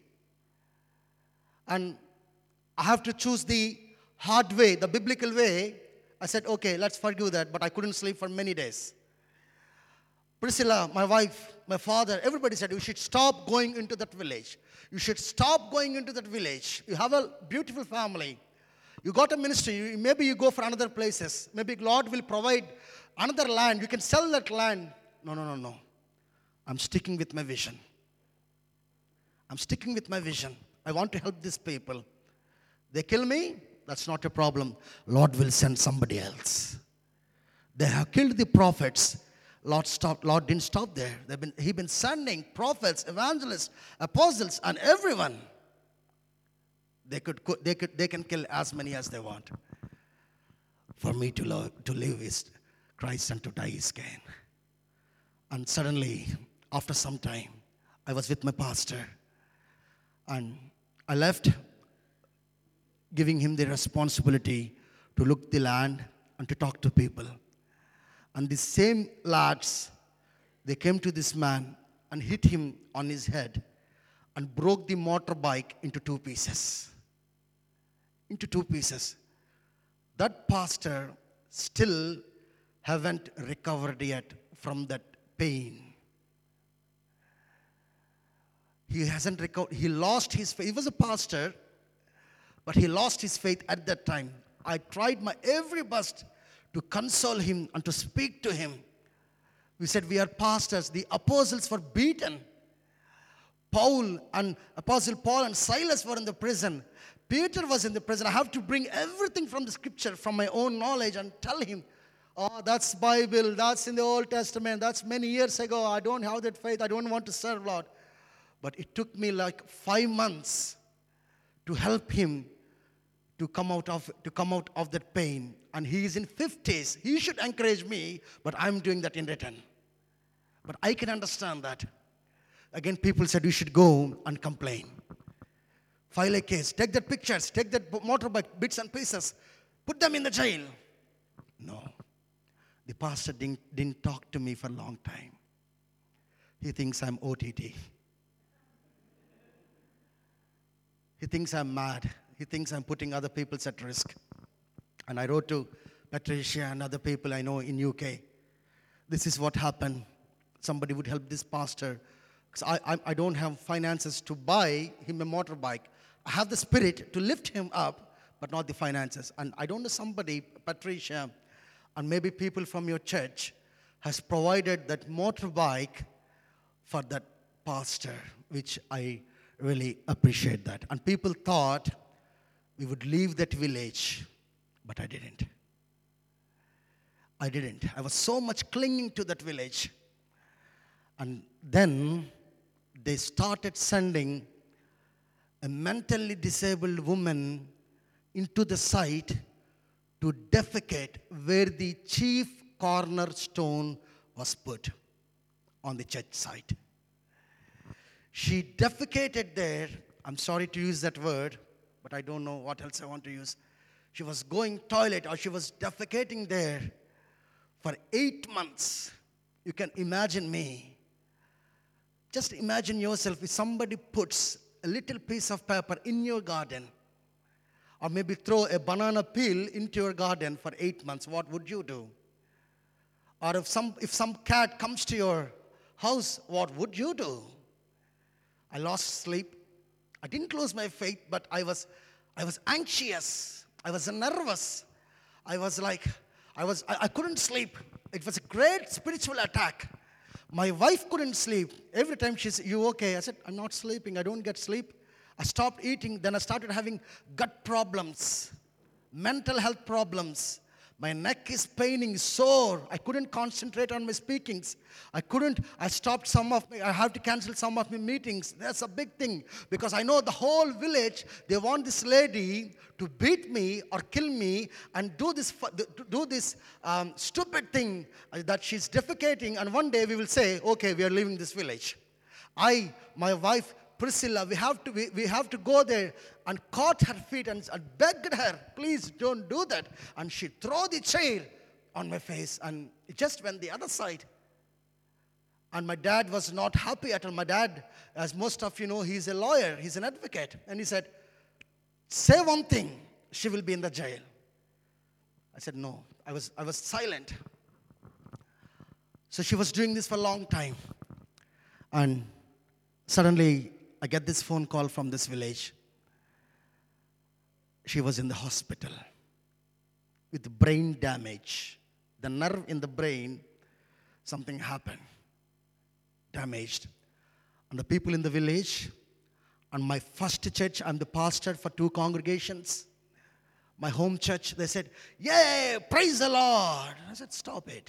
And I have to choose the hard way, the biblical way, I said, okay, let's forgive that, but I couldn't sleep for many days. Priscilla, my wife, my father, everybody said, you should stop going into that village. You should stop going into that village. You have a beautiful family. You got a ministry. Maybe you go for another places. Maybe God will provide another land. You can sell that land. No, no, no, no. I'm sticking with my vision. I'm sticking with my vision. I want to help these people. They kill me, that's not a problem. Lord will send somebody else. They have killed the prophets. Lord stopped. Lord didn't stop there. They've been, he been sending prophets, evangelists, apostles, and everyone. They could, they could, they can kill as many as they want. For me to, love, to live is Christ and to die is gain. And suddenly, after some time, I was with my pastor, and I left giving him the responsibility to look the land and to talk to people. And the same lads, they came to this man and hit him on his head and broke the motorbike into two pieces. Into two pieces. That pastor still haven't recovered yet from that pain. He hasn't recovered. He lost his faith. He was a pastor, but he lost his faith at that time. I tried my every best to console him and to speak to him. We said, We are pastors. The apostles were beaten. Paul and Apostle Paul and Silas were in the prison. Peter was in the prison. I have to bring everything from the scripture, from my own knowledge, and tell him, Oh, that's Bible, that's in the Old Testament, that's many years ago. I don't have that faith. I don't want to serve Lord. But it took me like five months to help him to come out of to come out of that pain. And he is in 50s he should encourage me but i'm doing that in return. But i can understand that. Again people said you should go and complain. File a case. Take the pictures. Take that motorbike bits and pieces. Put them in the jail. No. The pastor didn't, didn't talk to me for a long time. He thinks i'm ott he thinks I'm mad. He thinks I'm putting other people at risk. And I wrote to Patricia and other people I know in UK. This is what happened. Somebody would help this pastor Because I, I, I don't have finances to buy him a motorbike. I have the spirit to lift him up, but not the finances. And I don't know somebody, Patricia, and maybe people from your church, has provided that motorbike for that pastor, which I really appreciate that. And people thought we would leave that village, but I didn't. I didn't. I was so much clinging to that village. And then they started sending a mentally disabled woman into the site to defecate where the chief cornerstone was put on the church site. She defecated there. I'm sorry to use that word, but I don't know what else I want to use. She was going toilet or she was defecating there for eight months. You can imagine me. Just imagine yourself if somebody puts a little piece of paper in your garden, or maybe throw a banana peel into your garden for eight months, what would you do? Or if some, if some cat comes to your house, what would you do? I lost sleep. I didn't close my faith, but I was, I was anxious. I was nervous. I was like, I, was, I, I couldn't sleep. It was a great spiritual attack. My wife couldn't sleep. Every time she said, You okay? I said, I'm not sleeping. I don't get sleep. I stopped eating. Then I started having gut problems, mental health problems. My neck is paining, sore. I couldn't concentrate on my speakings. I couldn't, I stopped some of my, I have to cancel some of my meetings. That's a big thing because I know the whole village, they want this lady to beat me or kill me and do this, do this um, stupid thing that she's defecating. And one day we will say, okay, we are leaving this village. I, my wife, Priscilla, we have to, we, we have to go there and caught her feet and, and begged her, please don't do that. And she threw the chair on my face and it just went the other side. And my dad was not happy at all. My dad, as most of you know, he's a lawyer, he's an advocate. And he said, Say one thing, she will be in the jail. I said, No. I was, I was silent. So she was doing this for a long time. And suddenly I get this phone call from this village. She was in the hospital with brain damage. The nerve in the brain, something happened, damaged. And the people in the village, and my first church, I'm the pastor for two congregations. My home church, they said, Yay, praise the Lord. I said, Stop it.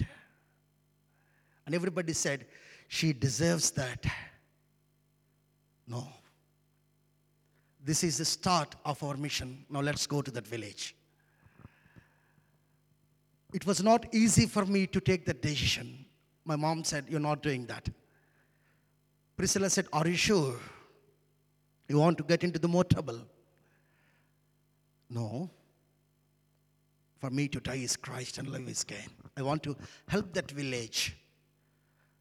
And everybody said, She deserves that. No. This is the start of our mission. Now let's go to that village. It was not easy for me to take that decision. My mom said, You're not doing that. Priscilla said, Are you sure? You want to get into the more trouble? No. For me to die is Christ and live is gain. I want to help that village.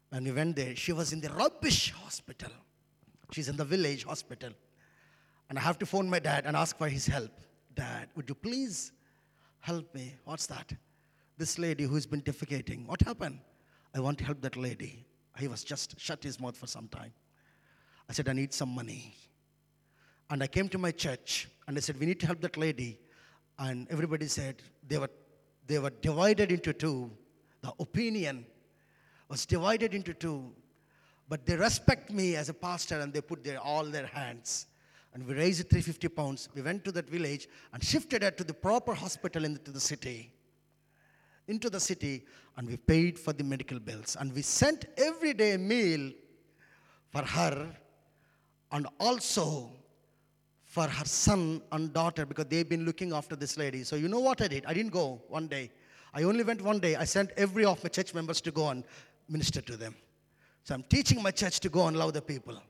When we went there, she was in the rubbish hospital. She's in the village hospital. And I have to phone my dad and ask for his help. Dad, would you please help me? What's that? This lady who's been defecating. What happened? I want to help that lady. He was just shut his mouth for some time. I said, I need some money. And I came to my church and I said, We need to help that lady. And everybody said they were, they were divided into two. The opinion was divided into two. But they respect me as a pastor and they put their, all their hands. And we raised 350 pounds. We went to that village and shifted her to the proper hospital into the city. Into the city, and we paid for the medical bills. And we sent every day meal for her and also for her son and daughter because they've been looking after this lady. So, you know what I did? I didn't go one day. I only went one day. I sent every of my church members to go and minister to them. So I'm teaching my church to go and love the people.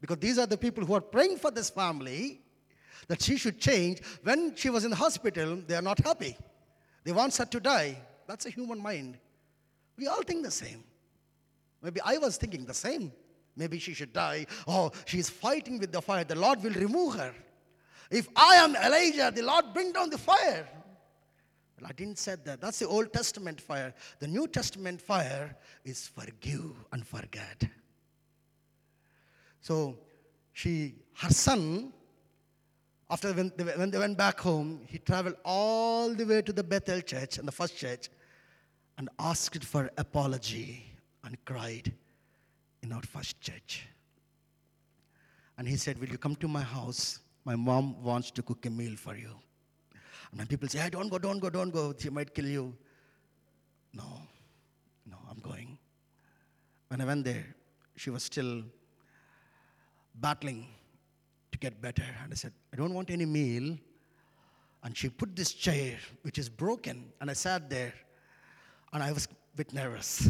Because these are the people who are praying for this family that she should change. When she was in the hospital, they are not happy. They want her to die. That's a human mind. We all think the same. Maybe I was thinking the same. Maybe she should die. Oh, she's fighting with the fire. The Lord will remove her. If I am Elijah, the Lord bring down the fire. Well, I didn't say that. That's the Old Testament fire. The New Testament fire is forgive and forget. So she, her son, after when they, when they went back home, he traveled all the way to the Bethel church and the first church and asked for apology and cried in our first church. And he said, Will you come to my house? My mom wants to cook a meal for you. And when people say, hey, don't go, don't go, don't go, she might kill you. No, no, I'm going. When I went there, she was still battling to get better. And I said, I don't want any meal. And she put this chair, which is broken, and I sat there, and I was a bit nervous.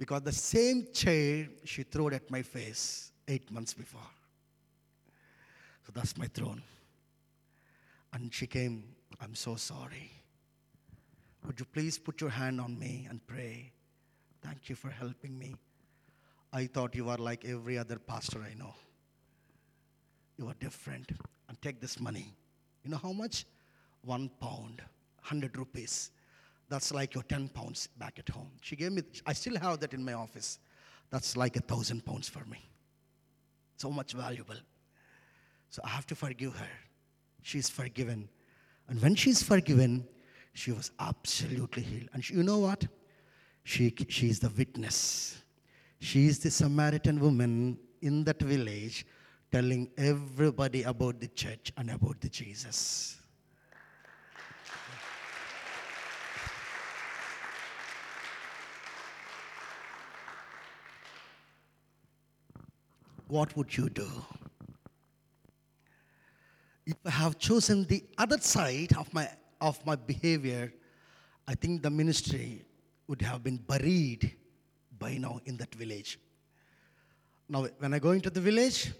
because the same chair she threw at my face eight months before. So that's my throne. And she came, I'm so sorry. Would you please put your hand on me and pray? Thank you for helping me. I thought you were like every other pastor I know. You are different. And take this money. You know how much? One pound, 100 rupees. That's like your 10 pounds back at home. She gave me, I still have that in my office. That's like a thousand pounds for me. So much valuable. So I have to forgive her. She's forgiven. And when she's forgiven, she was absolutely healed. And she, you know what? She, she is the witness. She is the Samaritan woman in that village telling everybody about the church and about the Jesus. What would you do? If I have chosen the other side of my, of my behavior, I think the ministry would have been buried by now in that village. Now, when I go into the village,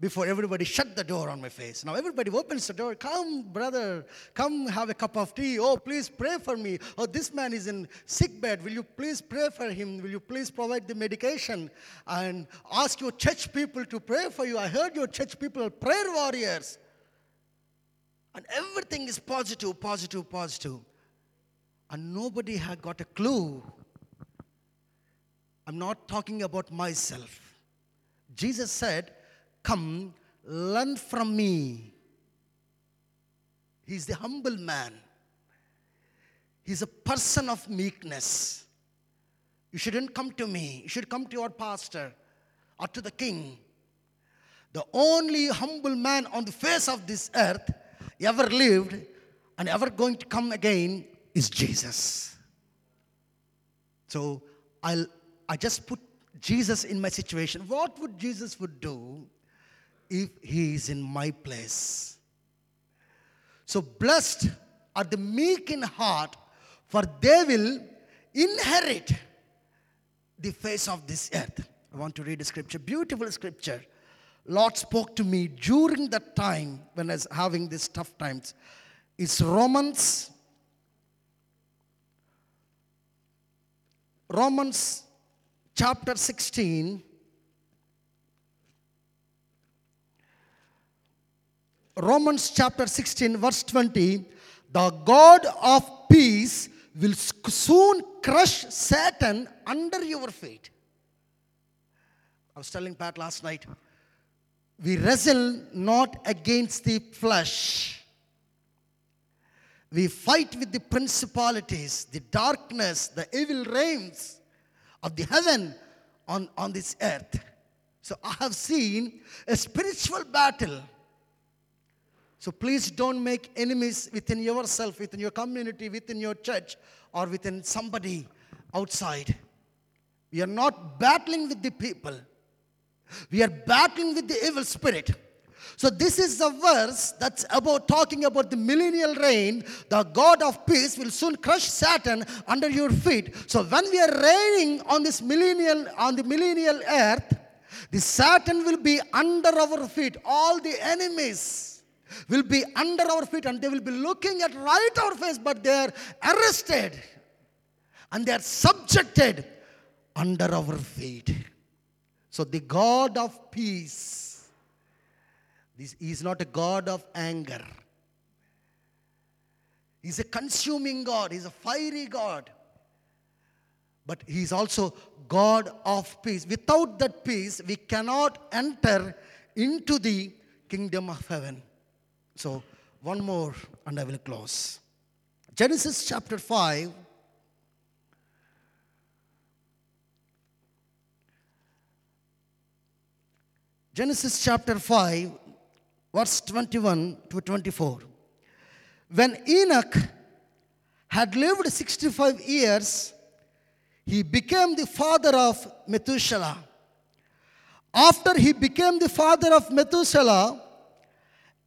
before everybody shut the door on my face. Now everybody opens the door. Come, brother, come have a cup of tea. Oh, please pray for me. Oh, this man is in sick bed. Will you please pray for him? Will you please provide the medication? And ask your church people to pray for you. I heard your church people are prayer warriors. And everything is positive, positive, positive. And nobody had got a clue. I'm not talking about myself. Jesus said, Come, learn from me. He's the humble man. He's a person of meekness. You shouldn't come to me. You should come to your pastor or to the king. The only humble man on the face of this earth ever lived and ever going to come again is Jesus. So I'll, I just put Jesus in my situation. What would Jesus would do if he is in my place. So blessed are the meek in heart, for they will inherit the face of this earth. I want to read a scripture, beautiful scripture. Lord spoke to me during that time when I was having these tough times. It's Romans, Romans chapter 16, Romans chapter 16, verse 20, the God of peace will soon crush Satan under your feet. I was telling Pat last night, we wrestle not against the flesh. We fight with the principalities, the darkness, the evil realms of the heaven on, on this earth. So I have seen a spiritual battle so please don't make enemies within yourself, within your community, within your church, or within somebody outside. We are not battling with the people, we are battling with the evil spirit. So, this is the verse that's about talking about the millennial reign. The God of peace will soon crush Satan under your feet. So, when we are reigning on this millennial, on the millennial earth, the Satan will be under our feet. All the enemies will be under our feet and they will be looking at right our face, but they are arrested and they are subjected under our feet. So the God of peace, this is not a God of anger. He's a consuming God, He's a fiery God. but He's also God of peace. Without that peace, we cannot enter into the kingdom of heaven. So, one more, and I will close. Genesis chapter 5. Genesis chapter 5, verse 21 to 24. When Enoch had lived 65 years, he became the father of Methuselah. After he became the father of Methuselah,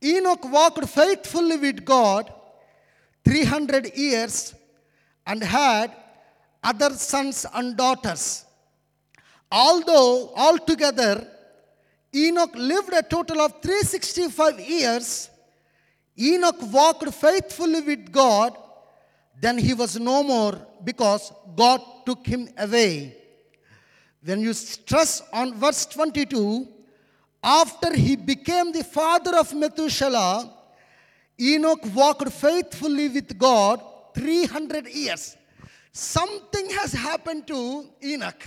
Enoch walked faithfully with God 300 years and had other sons and daughters. Although altogether Enoch lived a total of 365 years, Enoch walked faithfully with God, then he was no more because God took him away. When you stress on verse 22, after he became the father of Methuselah, Enoch walked faithfully with God 300 years. Something has happened to Enoch.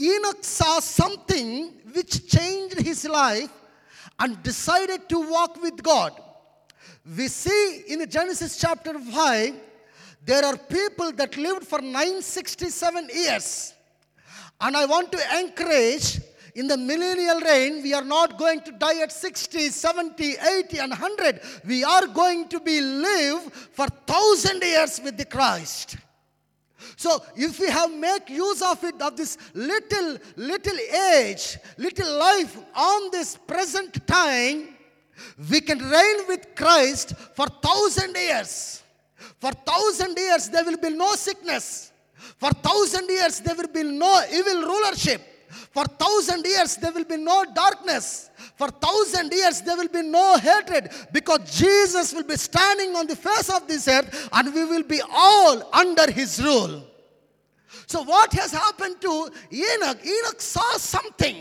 Enoch saw something which changed his life and decided to walk with God. We see in Genesis chapter 5, there are people that lived for 967 years. And I want to encourage in the millennial reign, we are not going to die at 60, 70, 80, and 100. We are going to be live for thousand years with the Christ. So if we have make use of it, of this little, little age, little life on this present time, we can reign with Christ for thousand years. For thousand years there will be no sickness. For thousand years there will be no evil rulership. For thousand years there will be no darkness. For thousand years there will be no hatred because Jesus will be standing on the face of this earth and we will be all under his rule. So what has happened to Enoch? Enoch saw something.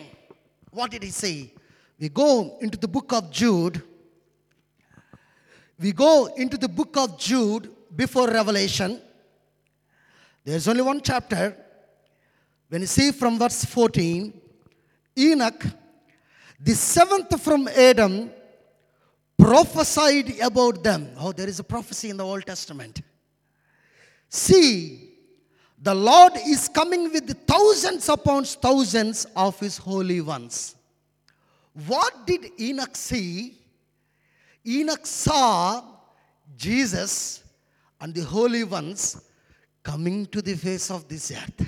What did he see? We go into the book of Jude. We go into the book of Jude before Revelation. There's only one chapter. When you see from verse 14, Enoch, the seventh from Adam, prophesied about them. Oh, there is a prophecy in the Old Testament. See, the Lord is coming with thousands upon thousands of his holy ones. What did Enoch see? Enoch saw Jesus and the holy ones coming to the face of this earth.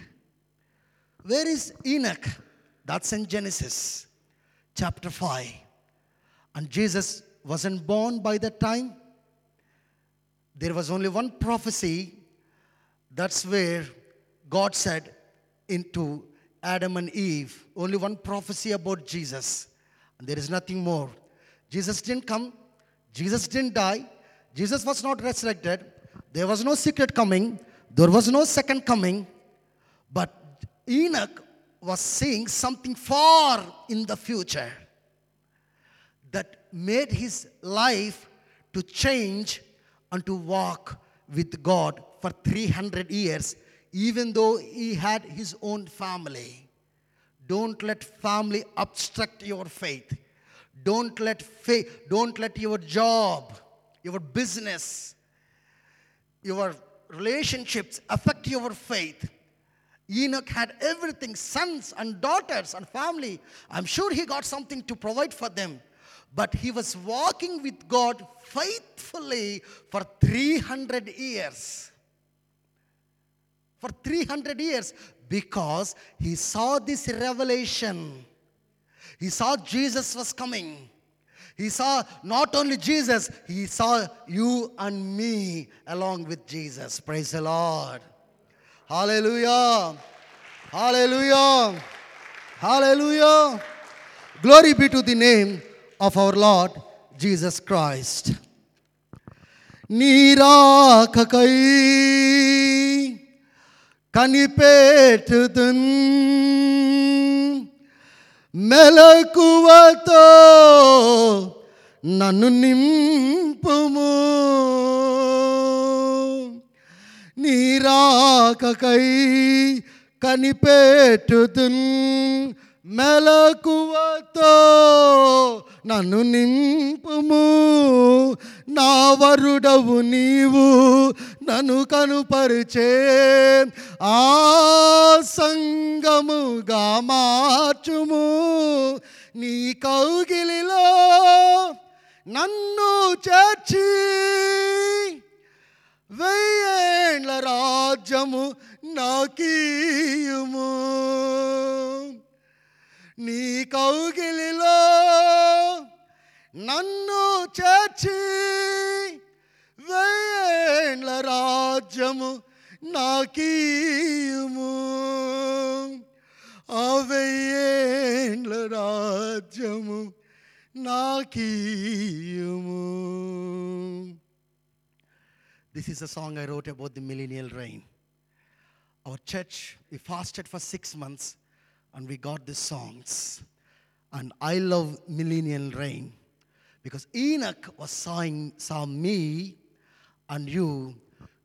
Where is Enoch? That's in Genesis chapter 5. And Jesus wasn't born by that time. There was only one prophecy. That's where God said into Adam and Eve, only one prophecy about Jesus. And there is nothing more. Jesus didn't come. Jesus didn't die. Jesus was not resurrected. There was no secret coming. There was no second coming. But Enoch was seeing something far in the future that made his life to change and to walk with God for 300 years, even though he had his own family. Don't let family obstruct your faith. Don't let faith, don't let your job, your business, your relationships affect your faith. Enoch had everything sons and daughters and family. I'm sure he got something to provide for them. But he was walking with God faithfully for 300 years. For 300 years because he saw this revelation. He saw Jesus was coming. He saw not only Jesus, he saw you and me along with Jesus. Praise the Lord. Hallelujah. Hallelujah. Hallelujah. Glory be to the name of our Lord Jesus Christ. నీరాకకై కనిపెట్టుదున్ మెలకువతో నన్ను నింపుము నీరాకకై కనిపెట్టుతున్ మెలకువతో నన్ను నింపుము. నా వరుడవు నీవు నన్ను కనుపరిచే ఆ సంగముగా మార్చుము. నీ కౌగిలిలో నన్ను చేర్చి. వెయ్యేండ్ల రాజ్యము నాకీయుము. నీ కౌగిలిలో నన్ను చేర్చి వెయ్యేండ్ల రాజ్యము నాకీయుము. ఆ వెయ్యేండ్ల రాజ్యము నాకీయుము. This is a song I wrote about the millennial reign. Our church, we fasted for six months and we got these songs. And I love millennial reign because Enoch was sawing, saw me and you.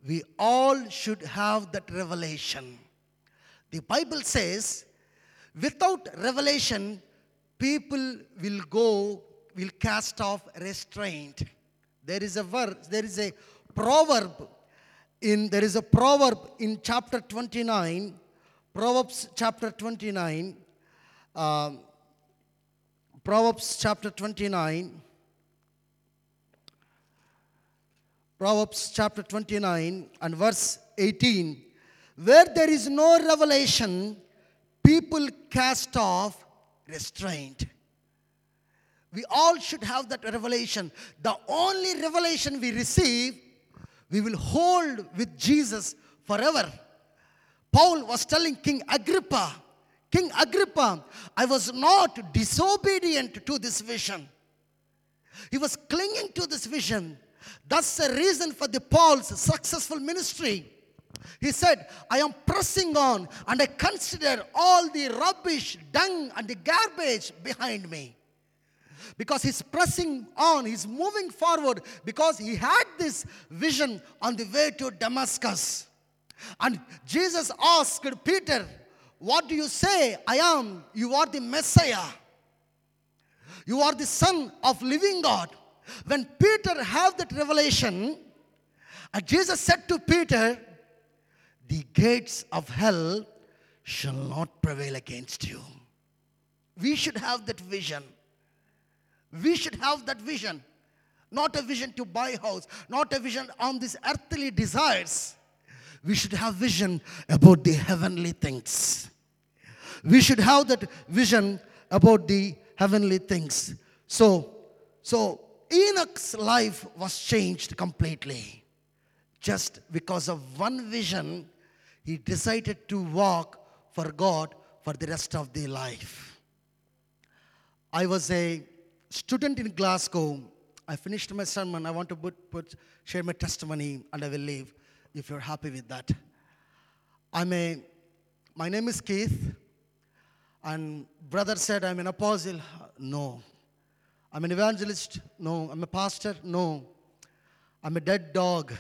We all should have that revelation. The Bible says, without revelation, people will go, will cast off restraint. There is a verse, there is a proverb in there is a proverb in chapter 29, Proverbs chapter 29, um, Proverbs chapter 29, Proverbs chapter 29 and verse 18. Where there is no revelation, people cast off restraint. We all should have that revelation. The only revelation we receive, we will hold with Jesus forever. Paul was telling King Agrippa, King Agrippa, I was not disobedient to this vision. He was clinging to this vision. That's the reason for the Paul's successful ministry. He said, I am pressing on and I consider all the rubbish, dung, and the garbage behind me. Because he's pressing on, he's moving forward because he had this vision on the way to Damascus. And Jesus asked Peter, What do you say? I am. You are the Messiah. You are the Son of living God. When Peter had that revelation, and Jesus said to Peter, The gates of hell shall not prevail against you. We should have that vision. We should have that vision. Not a vision to buy house, not a vision on these earthly desires. We should have vision about the heavenly things. We should have that vision about the heavenly things. So, so Enoch's life was changed completely. Just because of one vision, he decided to walk for God for the rest of the life. I was a student in Glasgow. I finished my sermon. I want to put, put, share my testimony and I will leave if you're happy with that. I'm a, my name is Keith. And brother said, I'm an apostle. No. I'm an evangelist. No. I'm a pastor. No. I'm a dead dog.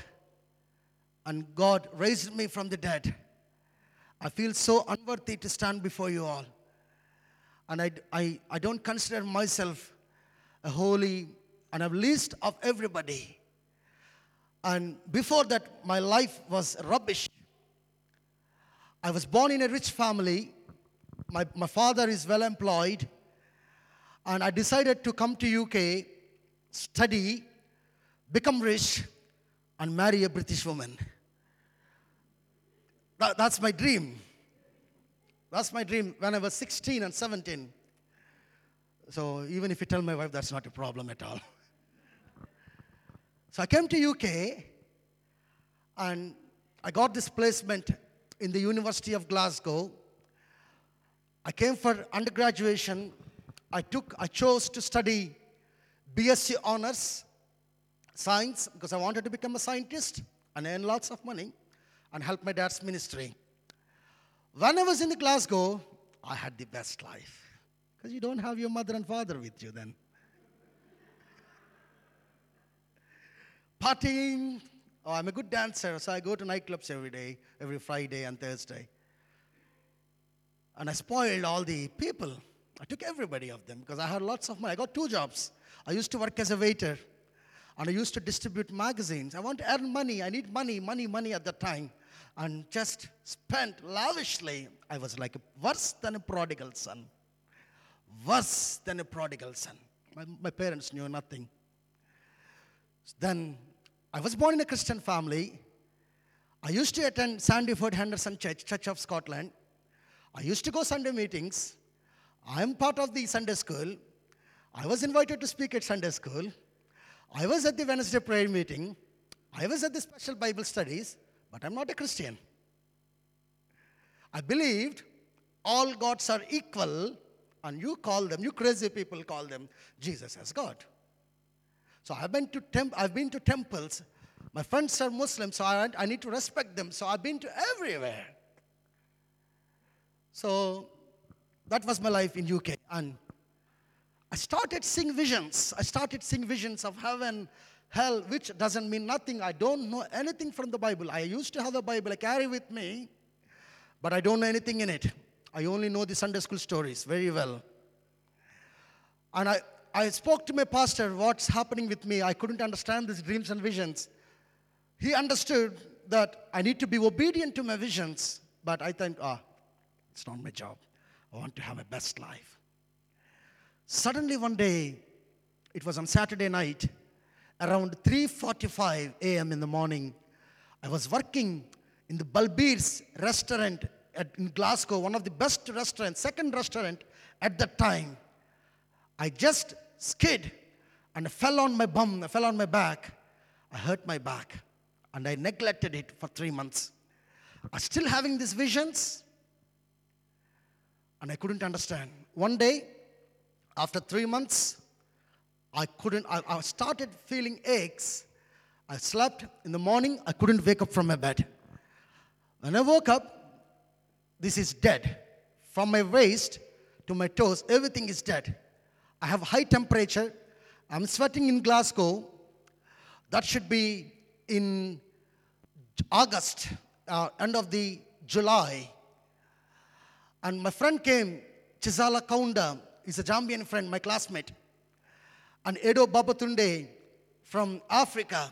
And God raised me from the dead. I feel so unworthy to stand before you all. And I, I, I don't consider myself a holy and a list of everybody. And before that, my life was rubbish. I was born in a rich family. My, my father is well employed. And I decided to come to UK, study, become rich, and marry a British woman. That- that's my dream. That's my dream when I was 16 and 17. So even if you tell my wife, that's not a problem at all. So I came to UK and I got this placement in the University of Glasgow. I came for undergraduation. I took, I chose to study BSc honors science because I wanted to become a scientist and earn lots of money and help my dad's ministry. When I was in the Glasgow, I had the best life because you don't have your mother and father with you then. Partying, Oh, I'm a good dancer, so I go to nightclubs every day, every Friday and Thursday. And I spoiled all the people. I took everybody of them because I had lots of money. I got two jobs. I used to work as a waiter and I used to distribute magazines. I want to earn money. I need money, money, money at that time. And just spent lavishly. I was like worse than a prodigal son. Worse than a prodigal son. My, my parents knew nothing. Then I was born in a Christian family. I used to attend Sandyford Henderson Church, Church of Scotland. I used to go Sunday meetings. I'm part of the Sunday school. I was invited to speak at Sunday school. I was at the Wednesday prayer meeting. I was at the special Bible studies, but I'm not a Christian. I believed all gods are equal, and you call them, you crazy people call them Jesus as God. So I've been to temp- I've been to temples. My friends are Muslims, so I, I need to respect them. So I've been to everywhere. So that was my life in UK. And I started seeing visions. I started seeing visions of heaven, hell, which doesn't mean nothing. I don't know anything from the Bible. I used to have a Bible I carry with me, but I don't know anything in it. I only know the Sunday school stories very well. And I, I spoke to my pastor what's happening with me. I couldn't understand these dreams and visions. He understood that I need to be obedient to my visions, but I think, ah, it's not my job. I want to have a best life. Suddenly one day, it was on Saturday night, around 3:45 a.m. in the morning, I was working in the Balbir's restaurant at, in Glasgow, one of the best restaurants, second restaurant at that time. I just skid and I fell on my bum, I fell on my back. I hurt my back and I neglected it for three months. I'm still having these visions and I couldn't understand. One day, after three months, I couldn't, I, I started feeling aches. I slept in the morning, I couldn't wake up from my bed. When I woke up, this is dead. From my waist to my toes, everything is dead. I have high temperature. I'm sweating in Glasgow. That should be in August, uh, end of the July. And my friend came, Chizala Kaunda, is a Zambian friend, my classmate. And Edo Babatunde from Africa.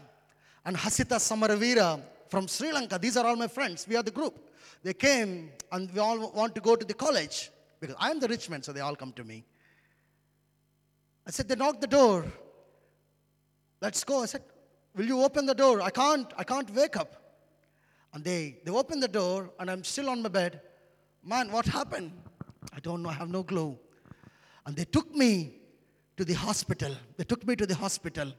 And Hasita Samaravira from Sri Lanka. These are all my friends. We are the group. They came and we all want to go to the college because I am the rich man, so they all come to me. I said, they knocked the door. Let's go. I said, will you open the door? I can't, I can't wake up. And they, they opened the door and I'm still on my bed. Man, what happened? I don't know, I have no clue. And they took me to the hospital. They took me to the hospital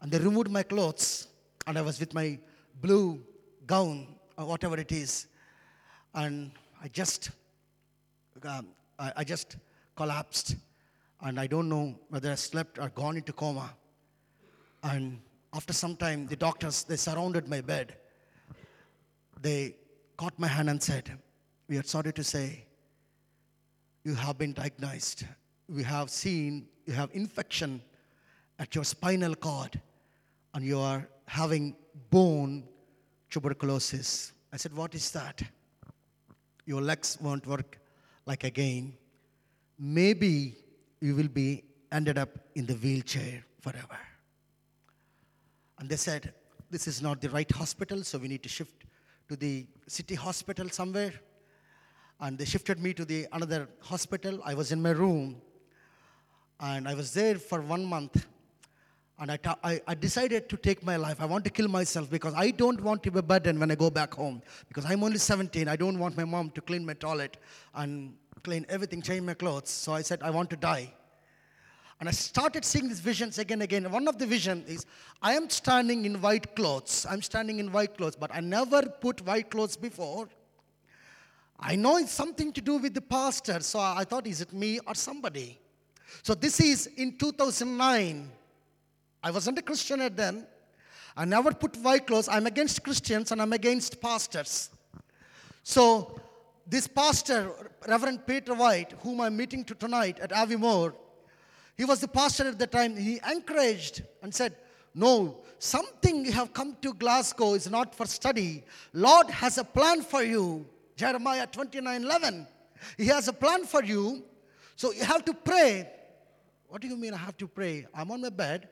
and they removed my clothes. And I was with my blue gown or whatever it is. And I just, um, I, I just collapsed. And I don't know whether I slept or gone into coma. And after some time, the doctors, they surrounded my bed. They caught my hand and said, we are sorry to say, you have been diagnosed. We have seen you have infection at your spinal cord and you are having bone tuberculosis. I said, What is that? Your legs won't work like again. Maybe you will be ended up in the wheelchair forever. And they said, This is not the right hospital, so we need to shift to the city hospital somewhere and they shifted me to the another hospital i was in my room and i was there for one month and I, I, I decided to take my life i want to kill myself because i don't want to be a burden when i go back home because i'm only 17 i don't want my mom to clean my toilet and clean everything change my clothes so i said i want to die and I started seeing these visions again and again. One of the visions is I am standing in white clothes. I'm standing in white clothes, but I never put white clothes before. I know it's something to do with the pastor, so I thought, is it me or somebody? So this is in 2009. I wasn't a Christian at then. I never put white clothes. I'm against Christians and I'm against pastors. So this pastor, Reverend Peter White, whom I'm meeting to tonight at Aviemore, he was the pastor at the time. He encouraged and said, No, something you have come to Glasgow is not for study. Lord has a plan for you. Jeremiah 29 11. He has a plan for you. So you have to pray. What do you mean I have to pray? I'm on my bed.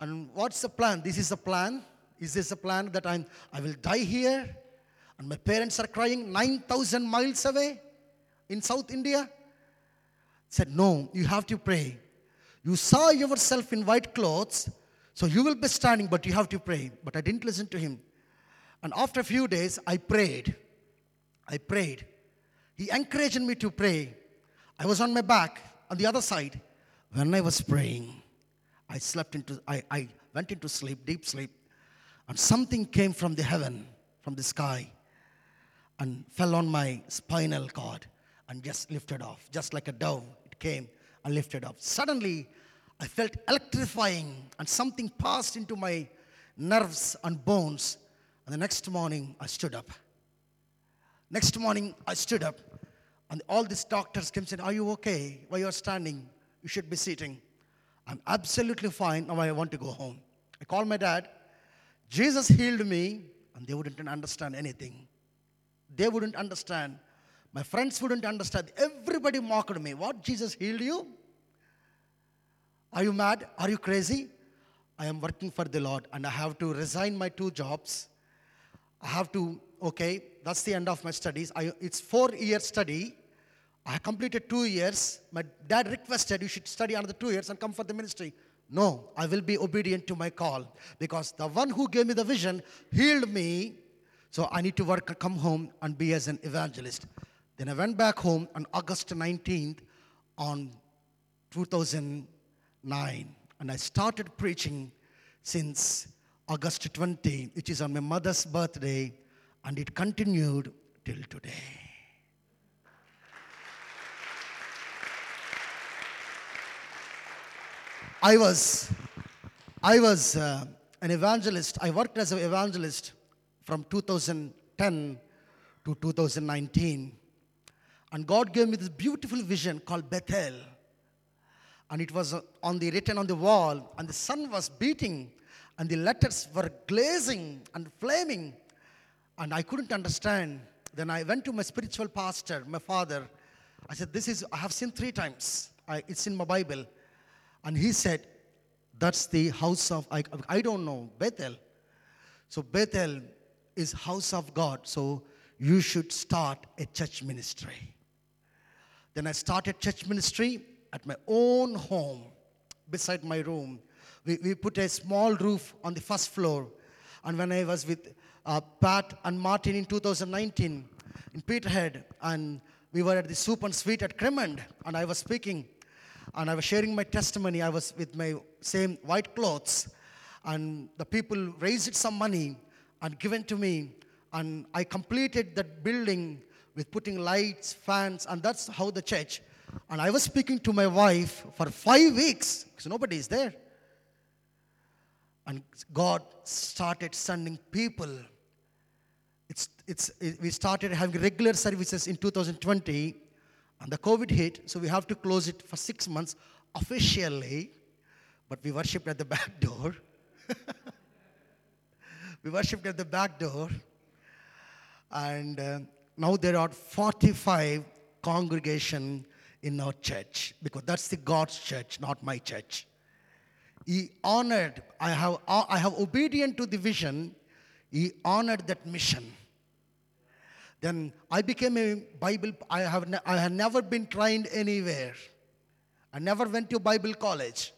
And what's the plan? This is the plan. Is this a plan that I'm I will die here? And my parents are crying 9,000 miles away in South India? Said, No, you have to pray. You saw yourself in white clothes, so you will be standing, but you have to pray. But I didn't listen to him. And after a few days, I prayed. I prayed. He encouraged me to pray. I was on my back on the other side. When I was praying, I slept into, I, I went into sleep, deep sleep, and something came from the heaven, from the sky, and fell on my spinal cord and just lifted off, just like a dove. It came and lifted off. Suddenly, I felt electrifying, and something passed into my nerves and bones. And the next morning, I stood up. Next morning, I stood up, and all these doctors came and said, Are you okay? Why you're standing? You should be sitting. I'm absolutely fine. Now I want to go home. I called my dad. Jesus healed me, and they wouldn't understand anything. They wouldn't understand. My friends wouldn't understand. Everybody mocked me. What? Jesus healed you? Are you mad? Are you crazy? I am working for the Lord and I have to resign my two jobs. I have to, okay, that's the end of my studies. I, it's four year study. I completed two years. My dad requested you should study another two years and come for the ministry. No, I will be obedient to my call because the one who gave me the vision healed me. So I need to work, come home and be as an evangelist. Then I went back home on August 19th on 2009 and I started preaching since August 20, which is on my mother's birthday, and it continued till today. I was, I was uh, an evangelist. I worked as an evangelist from 2010 to 2019. And God gave me this beautiful vision called Bethel. And it was uh, on the written on the wall, and the sun was beating, and the letters were glazing and flaming. And I couldn't understand. Then I went to my spiritual pastor, my father. I said, This is, I have seen three times. I, it's in my Bible. And he said, That's the house of, I, I don't know, Bethel. So Bethel is house of God. So you should start a church ministry. Then I started church ministry at my own home, beside my room. We, we put a small roof on the first floor. And when I was with uh, Pat and Martin in 2019 in Peterhead, and we were at the soup and sweet at Cremond, and I was speaking, and I was sharing my testimony. I was with my same white clothes, and the people raised some money and given to me, and I completed that building with putting lights, fans, and that's how the church. And I was speaking to my wife for five weeks because nobody is there. And God started sending people. It's, it's, it, we started having regular services in 2020, and the COVID hit, so we have to close it for six months officially. But we worshipped at the back door. we worshipped at the back door. And uh, now there are 45 congregation in our church because that's the God's church, not my church. He honored, I have, I have obedient to the vision, he honored that mission. Then I became a Bible, I have, ne- I have never been trained anywhere. I never went to Bible college.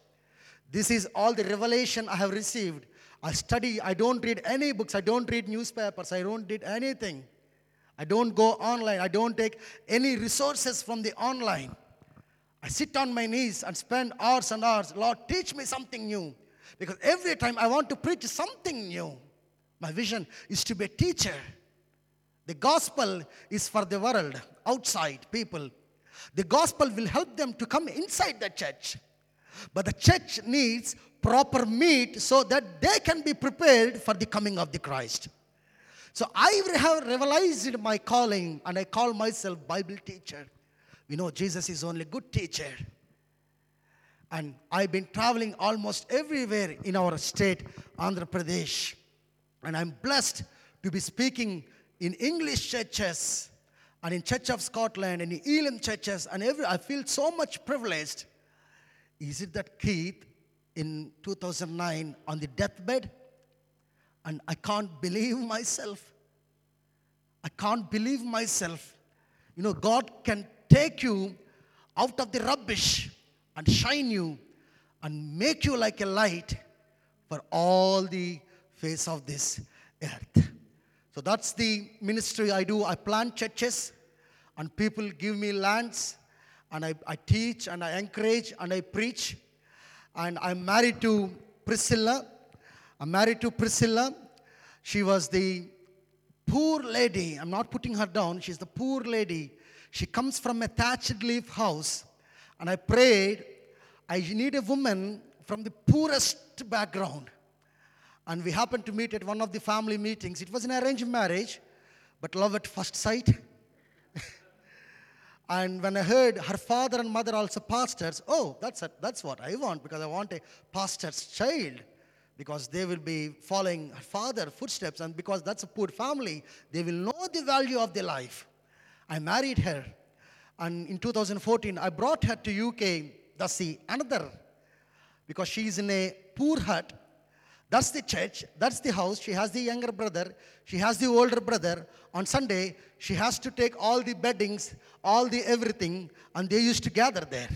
This is all the revelation I have received. I study, I don't read any books, I don't read newspapers, I don't read anything. I don't go online. I don't take any resources from the online. I sit on my knees and spend hours and hours. Lord, teach me something new. Because every time I want to preach something new, my vision is to be a teacher. The gospel is for the world, outside people. The gospel will help them to come inside the church. But the church needs proper meat so that they can be prepared for the coming of the Christ. So I have realized my calling and I call myself Bible teacher. We know Jesus is only good teacher. And I've been traveling almost everywhere in our state, Andhra Pradesh. And I'm blessed to be speaking in English churches and in Church of Scotland and in Elim churches. And every, I feel so much privileged. Is it that Keith in 2009 on the deathbed? And I can't believe myself. I can't believe myself. You know, God can take you out of the rubbish and shine you and make you like a light for all the face of this earth. So that's the ministry I do. I plant churches and people give me lands and I, I teach and I encourage and I preach. And I'm married to Priscilla. I'm married to Priscilla. She was the poor lady. I'm not putting her down. She's the poor lady. She comes from a thatched leaf house. And I prayed, I need a woman from the poorest background. And we happened to meet at one of the family meetings. It was an arranged marriage, but love at first sight. and when I heard her father and mother also pastors, oh, that's, a, that's what I want because I want a pastor's child because they will be following her father footsteps and because that's a poor family, they will know the value of their life. I married her and in 2014 I brought her to UK, that's the another, because she's in a poor hut that's the church, that's the house. She has the younger brother, she has the older brother. On Sunday, she has to take all the beddings, all the everything, and they used to gather there.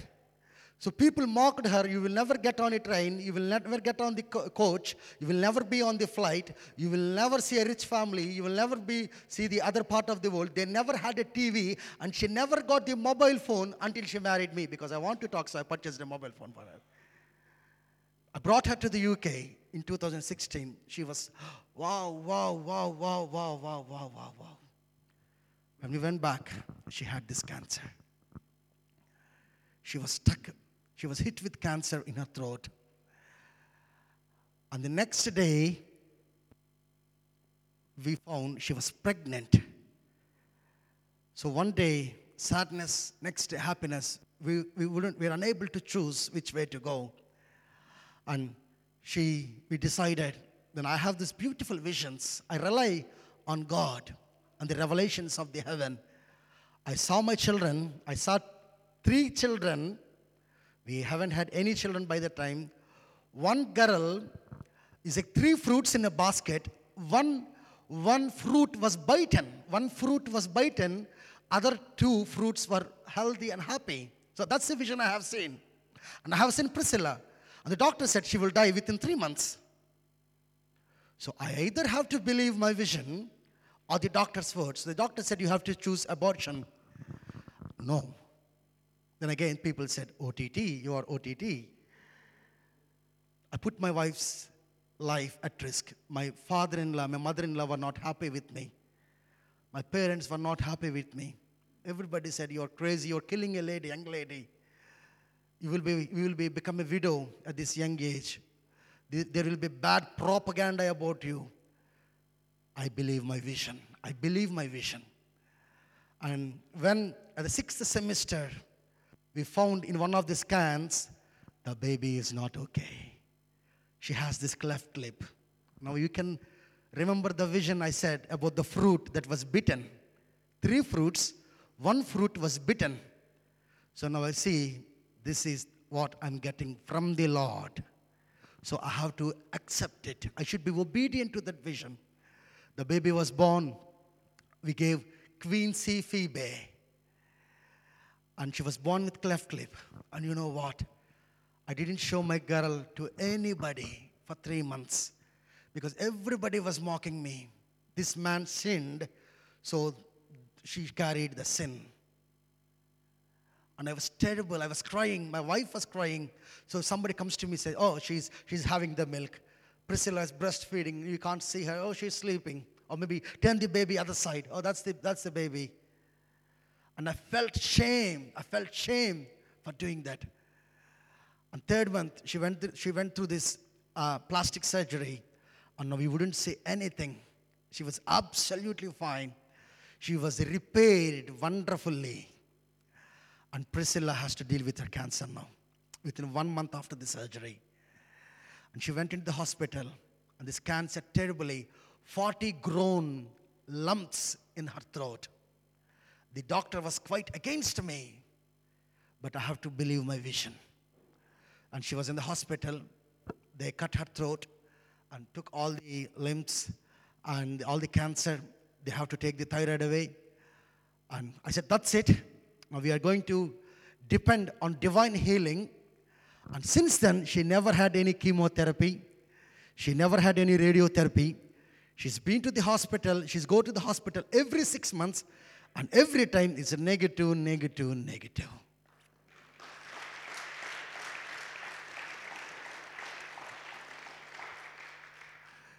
So people mocked her, you will never get on a train, you will never get on the co- coach, you will never be on the flight, you will never see a rich family, you will never be see the other part of the world. They never had a TV, and she never got the mobile phone until she married me because I want to talk, so I purchased a mobile phone for her. I brought her to the UK in 2016. She was, wow, wow, wow, wow, wow, wow, wow, wow, wow. When we went back, she had this cancer. She was stuck. She was hit with cancer in her throat. And the next day, we found she was pregnant. So one day, sadness, next day, happiness. We, we, wouldn't, we were unable to choose which way to go. And she, we decided, then I have these beautiful visions. I rely on God and the revelations of the heaven. I saw my children. I saw three children. We haven't had any children by the time. One girl is like three fruits in a basket. One, one fruit was bitten. One fruit was bitten. Other two fruits were healthy and happy. So that's the vision I have seen. And I have seen Priscilla. And the doctor said she will die within three months. So I either have to believe my vision or the doctor's words. The doctor said you have to choose abortion. No. Then again, people said, OTT, you are OTT. I put my wife's life at risk. My father in law, my mother in law were not happy with me. My parents were not happy with me. Everybody said, You're crazy, you're killing a lady, young lady. You will be, you will be become a widow at this young age. There will be bad propaganda about you. I believe my vision. I believe my vision. And when at the sixth semester, we found in one of the scans, the baby is not okay. She has this cleft lip. Now you can remember the vision I said about the fruit that was bitten. Three fruits, one fruit was bitten. So now I see this is what I'm getting from the Lord. So I have to accept it. I should be obedient to that vision. The baby was born. We gave Quincy Phoebe. And she was born with cleft lip. And you know what? I didn't show my girl to anybody for three months because everybody was mocking me. This man sinned, so she carried the sin. And I was terrible. I was crying. My wife was crying. So somebody comes to me and says, Oh, she's, she's having the milk. Priscilla is breastfeeding. You can't see her. Oh, she's sleeping. Or maybe turn the baby other side. Oh, that's the, that's the baby. And I felt shame. I felt shame for doing that. And third month, she went, th- she went through this uh, plastic surgery. And we wouldn't say anything. She was absolutely fine. She was repaired wonderfully. And Priscilla has to deal with her cancer now. within one month after the surgery. And she went into the hospital, and the scan said terribly 40 grown lumps in her throat. The doctor was quite against me, but I have to believe my vision. And she was in the hospital. They cut her throat and took all the limbs and all the cancer. They have to take the thyroid away. And I said, That's it. Now we are going to depend on divine healing. And since then, she never had any chemotherapy. She never had any radiotherapy. She's been to the hospital. She's go to the hospital every six months. And every time it's negative, negative, negative.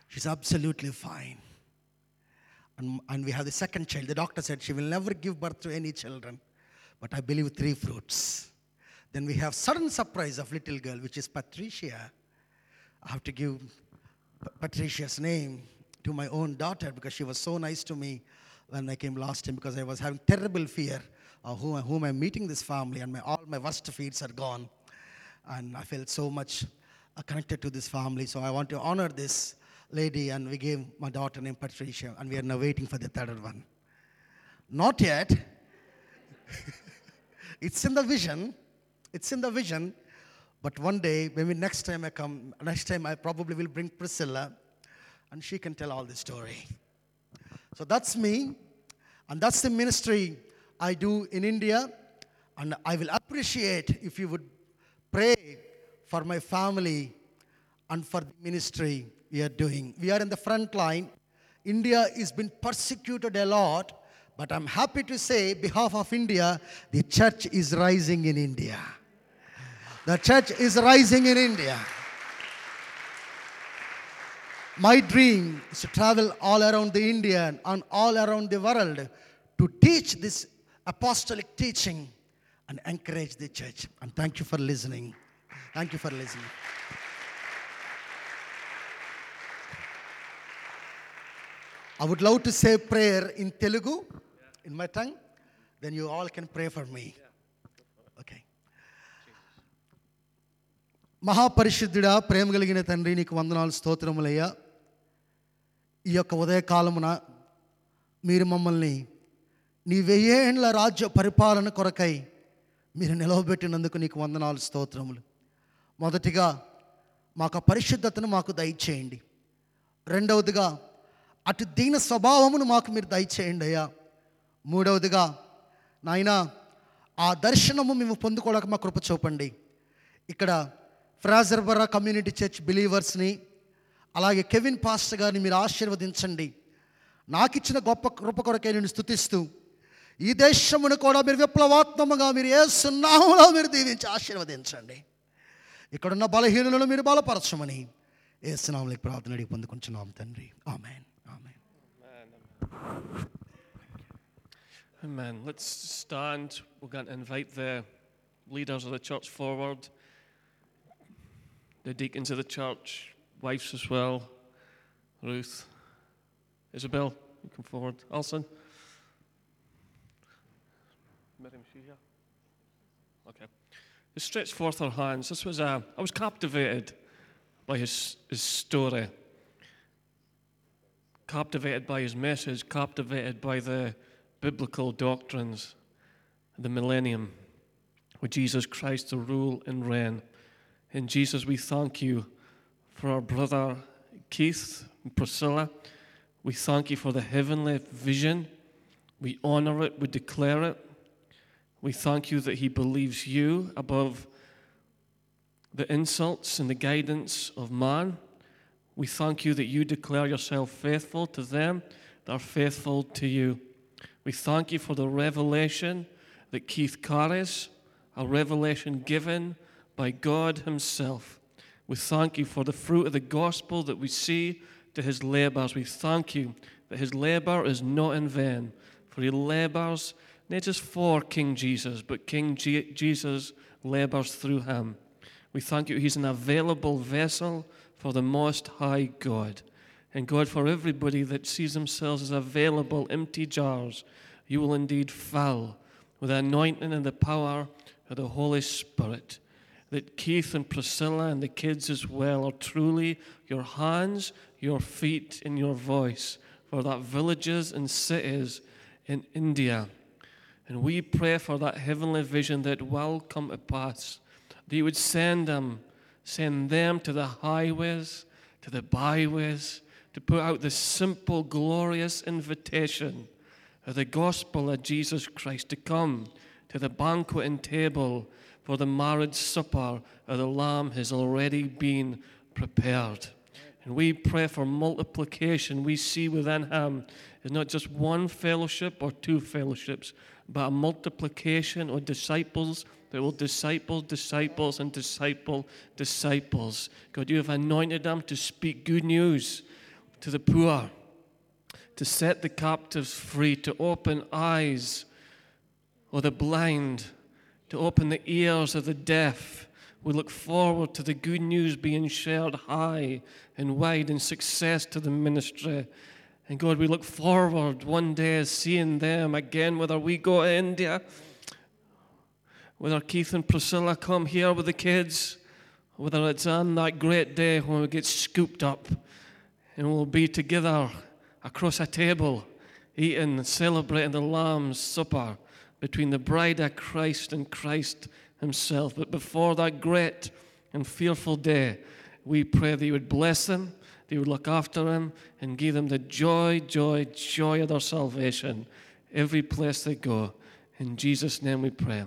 She's absolutely fine. And, and we have the second child. The doctor said she will never give birth to any children, but I believe three fruits. Then we have sudden surprise of little girl, which is Patricia. I have to give Patricia's name to my own daughter because she was so nice to me when I came last time because I was having terrible fear of whom, whom I'm meeting this family and my, all my worst fears are gone. And I felt so much uh, connected to this family. So I want to honor this lady and we gave my daughter named Patricia and we are now waiting for the third one. Not yet. it's in the vision. It's in the vision. But one day, maybe next time I come, next time I probably will bring Priscilla and she can tell all the story. So that's me, and that's the ministry I do in India. And I will appreciate if you would pray for my family and for the ministry we are doing. We are in the front line. India has been persecuted a lot, but I'm happy to say, behalf of India, the church is rising in India. The church is rising in India. My dream is to travel all around the India and all around the world to teach this apostolic teaching and encourage the church. And thank you for listening. Thank you for listening. I would love to say prayer in Telugu, in my tongue. Then you all can pray for me. Okay. మహాపరిశుద్ధుడా ప్రేమ కలిగిన తండ్రి నీకు వందనాలు స్తోత్రములయ్యా ఈ యొక్క ఉదయకాలమున మీరు మమ్మల్ని నీ వెయ్యేండ్ల రాజ్య పరిపాలన కొరకై మీరు నిలవబెట్టినందుకు నీకు వందనాలు స్తోత్రములు మొదటిగా మాకు పరిశుద్ధతను మాకు దయచేయండి రెండవదిగా అటు దీన స్వభావమును మాకు మీరు దయచేయండి అయ్యా మూడవదిగా నాయన ఆ దర్శనము మేము పొందుకోవడానికి మా కృప చూపండి. ఇక్కడ ఫ్రాజర్బరా కమ్యూనిటీ చర్చ్ బిలీవర్స్ని అలాగే కెవిన్ పాస్టర్ గారిని మీరు ఆశీర్వదించండి. నాకు ఇచ్చిన గొప్ప కృప కొరకే నేను స్థుతిస్తూ ఈ దేశమును కూడా మీరు విప్లవాత్మగా మీరు ఏ సున్నాములో మీరు దీవించి ఆశీర్వదించండి. ఇక్కడున్న బలహీనులను మీరు బలపరచమని ఏ సునాములకి ప్రార్థన అడిగి పొందుకుంటున్నాం తండ్రి. Amen. Amen. Amen. Let's stand. We're going to invite the leaders of the church forward, the deacons of the church, wives as well. Ruth, Isabel, you come forward. Alison. Miriam, is she here? Okay. They stretched forth her hands. This was a. I was captivated by his, his story. Captivated by his message. Captivated by the biblical doctrines, the millennium, with Jesus Christ to rule and reign. And Jesus, we thank you for our brother Keith and Priscilla. We thank you for the heavenly vision. We honor it, we declare it. We thank you that he believes you above the insults and the guidance of man. We thank you that you declare yourself faithful to them that are faithful to you. We thank you for the revelation that Keith carries, a revelation given by God Himself. We thank you for the fruit of the gospel that we see to his labours. We thank you that his labour is not in vain, for he labours not just for King Jesus, but King Je- Jesus labours through him. We thank you he's an available vessel for the Most High God. And God, for everybody that sees themselves as available empty jars, you will indeed fill with the anointing and the power of the Holy Spirit. that Keith and Priscilla and the kids as well are truly your hands, your feet, and your voice for that villages and cities in India. And we pray for that heavenly vision that will come to pass. That you would send them, send them to the highways, to the byways, to put out the simple, glorious invitation of the gospel of Jesus Christ to come to the banqueting table for the marriage supper of the Lamb has already been prepared. And we pray for multiplication. We see within Him is not just one fellowship or two fellowships, but a multiplication of disciples that will disciple disciples and disciple disciples. God, you have anointed them to speak good news to the poor, to set the captives free, to open eyes of the blind, to open the ears of the deaf. We look forward to the good news being shared high and wide in success to the ministry. And God, we look forward one day seeing them again, whether we go to India, whether Keith and Priscilla come here with the kids, whether it's on that great day when we get scooped up and we'll be together across a table, eating, and celebrating the Lamb's Supper between the bride of Christ and Christ Himself. But before that great and fearful day, we pray that you would bless them they would look after them and give them the joy, joy, joy of their salvation every place they go. In Jesus' name we pray.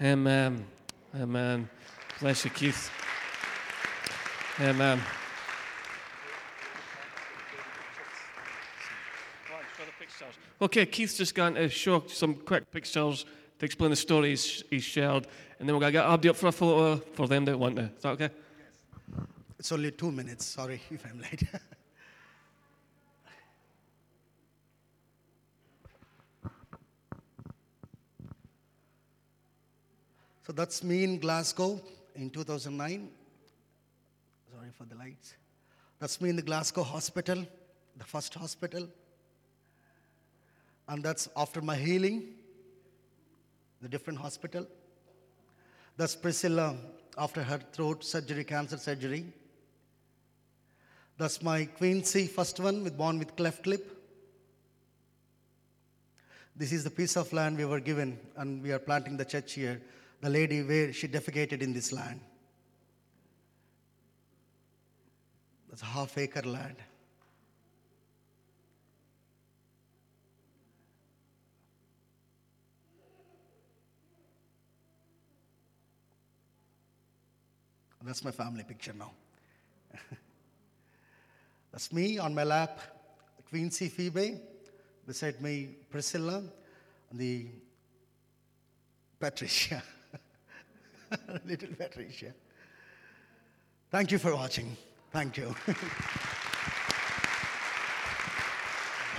Amen. Amen. Bless you, Keith. Amen. Okay, Keith's just going to show some quick pictures to explain the stories he's shared, and then we're going to get Abdi up for a photo for them that want to. Is that okay? It's only two minutes. Sorry if I'm late. so that's me in Glasgow in 2009. Sorry for the lights. That's me in the Glasgow hospital, the first hospital. And that's after my healing, the different hospital. That's Priscilla after her throat surgery, cancer surgery. That's my Quincy first one with born with cleft lip. This is the piece of land we were given, and we are planting the church here. The lady where she defecated in this land. That's half acre land. That's my family picture now. That's me on my lap, Quincy Phoebe. Beside me, Priscilla, and the Patricia. Little Patricia. Thank you for watching. Thank you.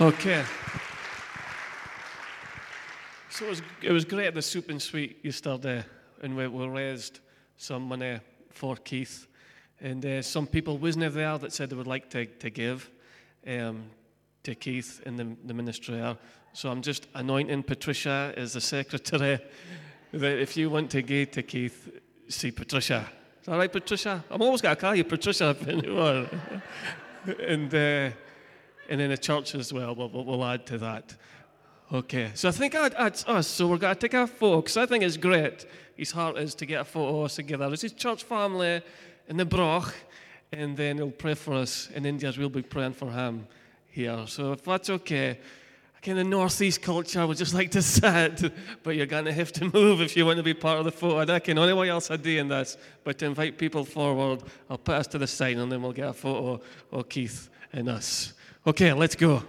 okay. So it was, it was great the soup and sweet yesterday, and we, we raised some money for Keith. And uh, some people wasn't there that said they would like to, to give um, to Keith in the, the ministry. Uh, so I'm just anointing Patricia as the secretary. that if you want to give to Keith, see Patricia. Is that right, Patricia? I'm always going to call you Patricia anymore. and, uh, and then the church as well, we'll, we'll add to that. Okay, so I think that's us. So we're going to take photo because I think it's great. His heart is to get a photo of us together. It's his church family in the Broch, and then he'll pray for us in India as we'll be praying for him here. So if that's okay, again, the Northeast culture I would just like to sit, but you're going to have to move if you want to be part of the photo. I can only way else I do in this, but to invite people forward, I'll put us to the side and then we'll get a photo of Keith and us. Okay, let's go.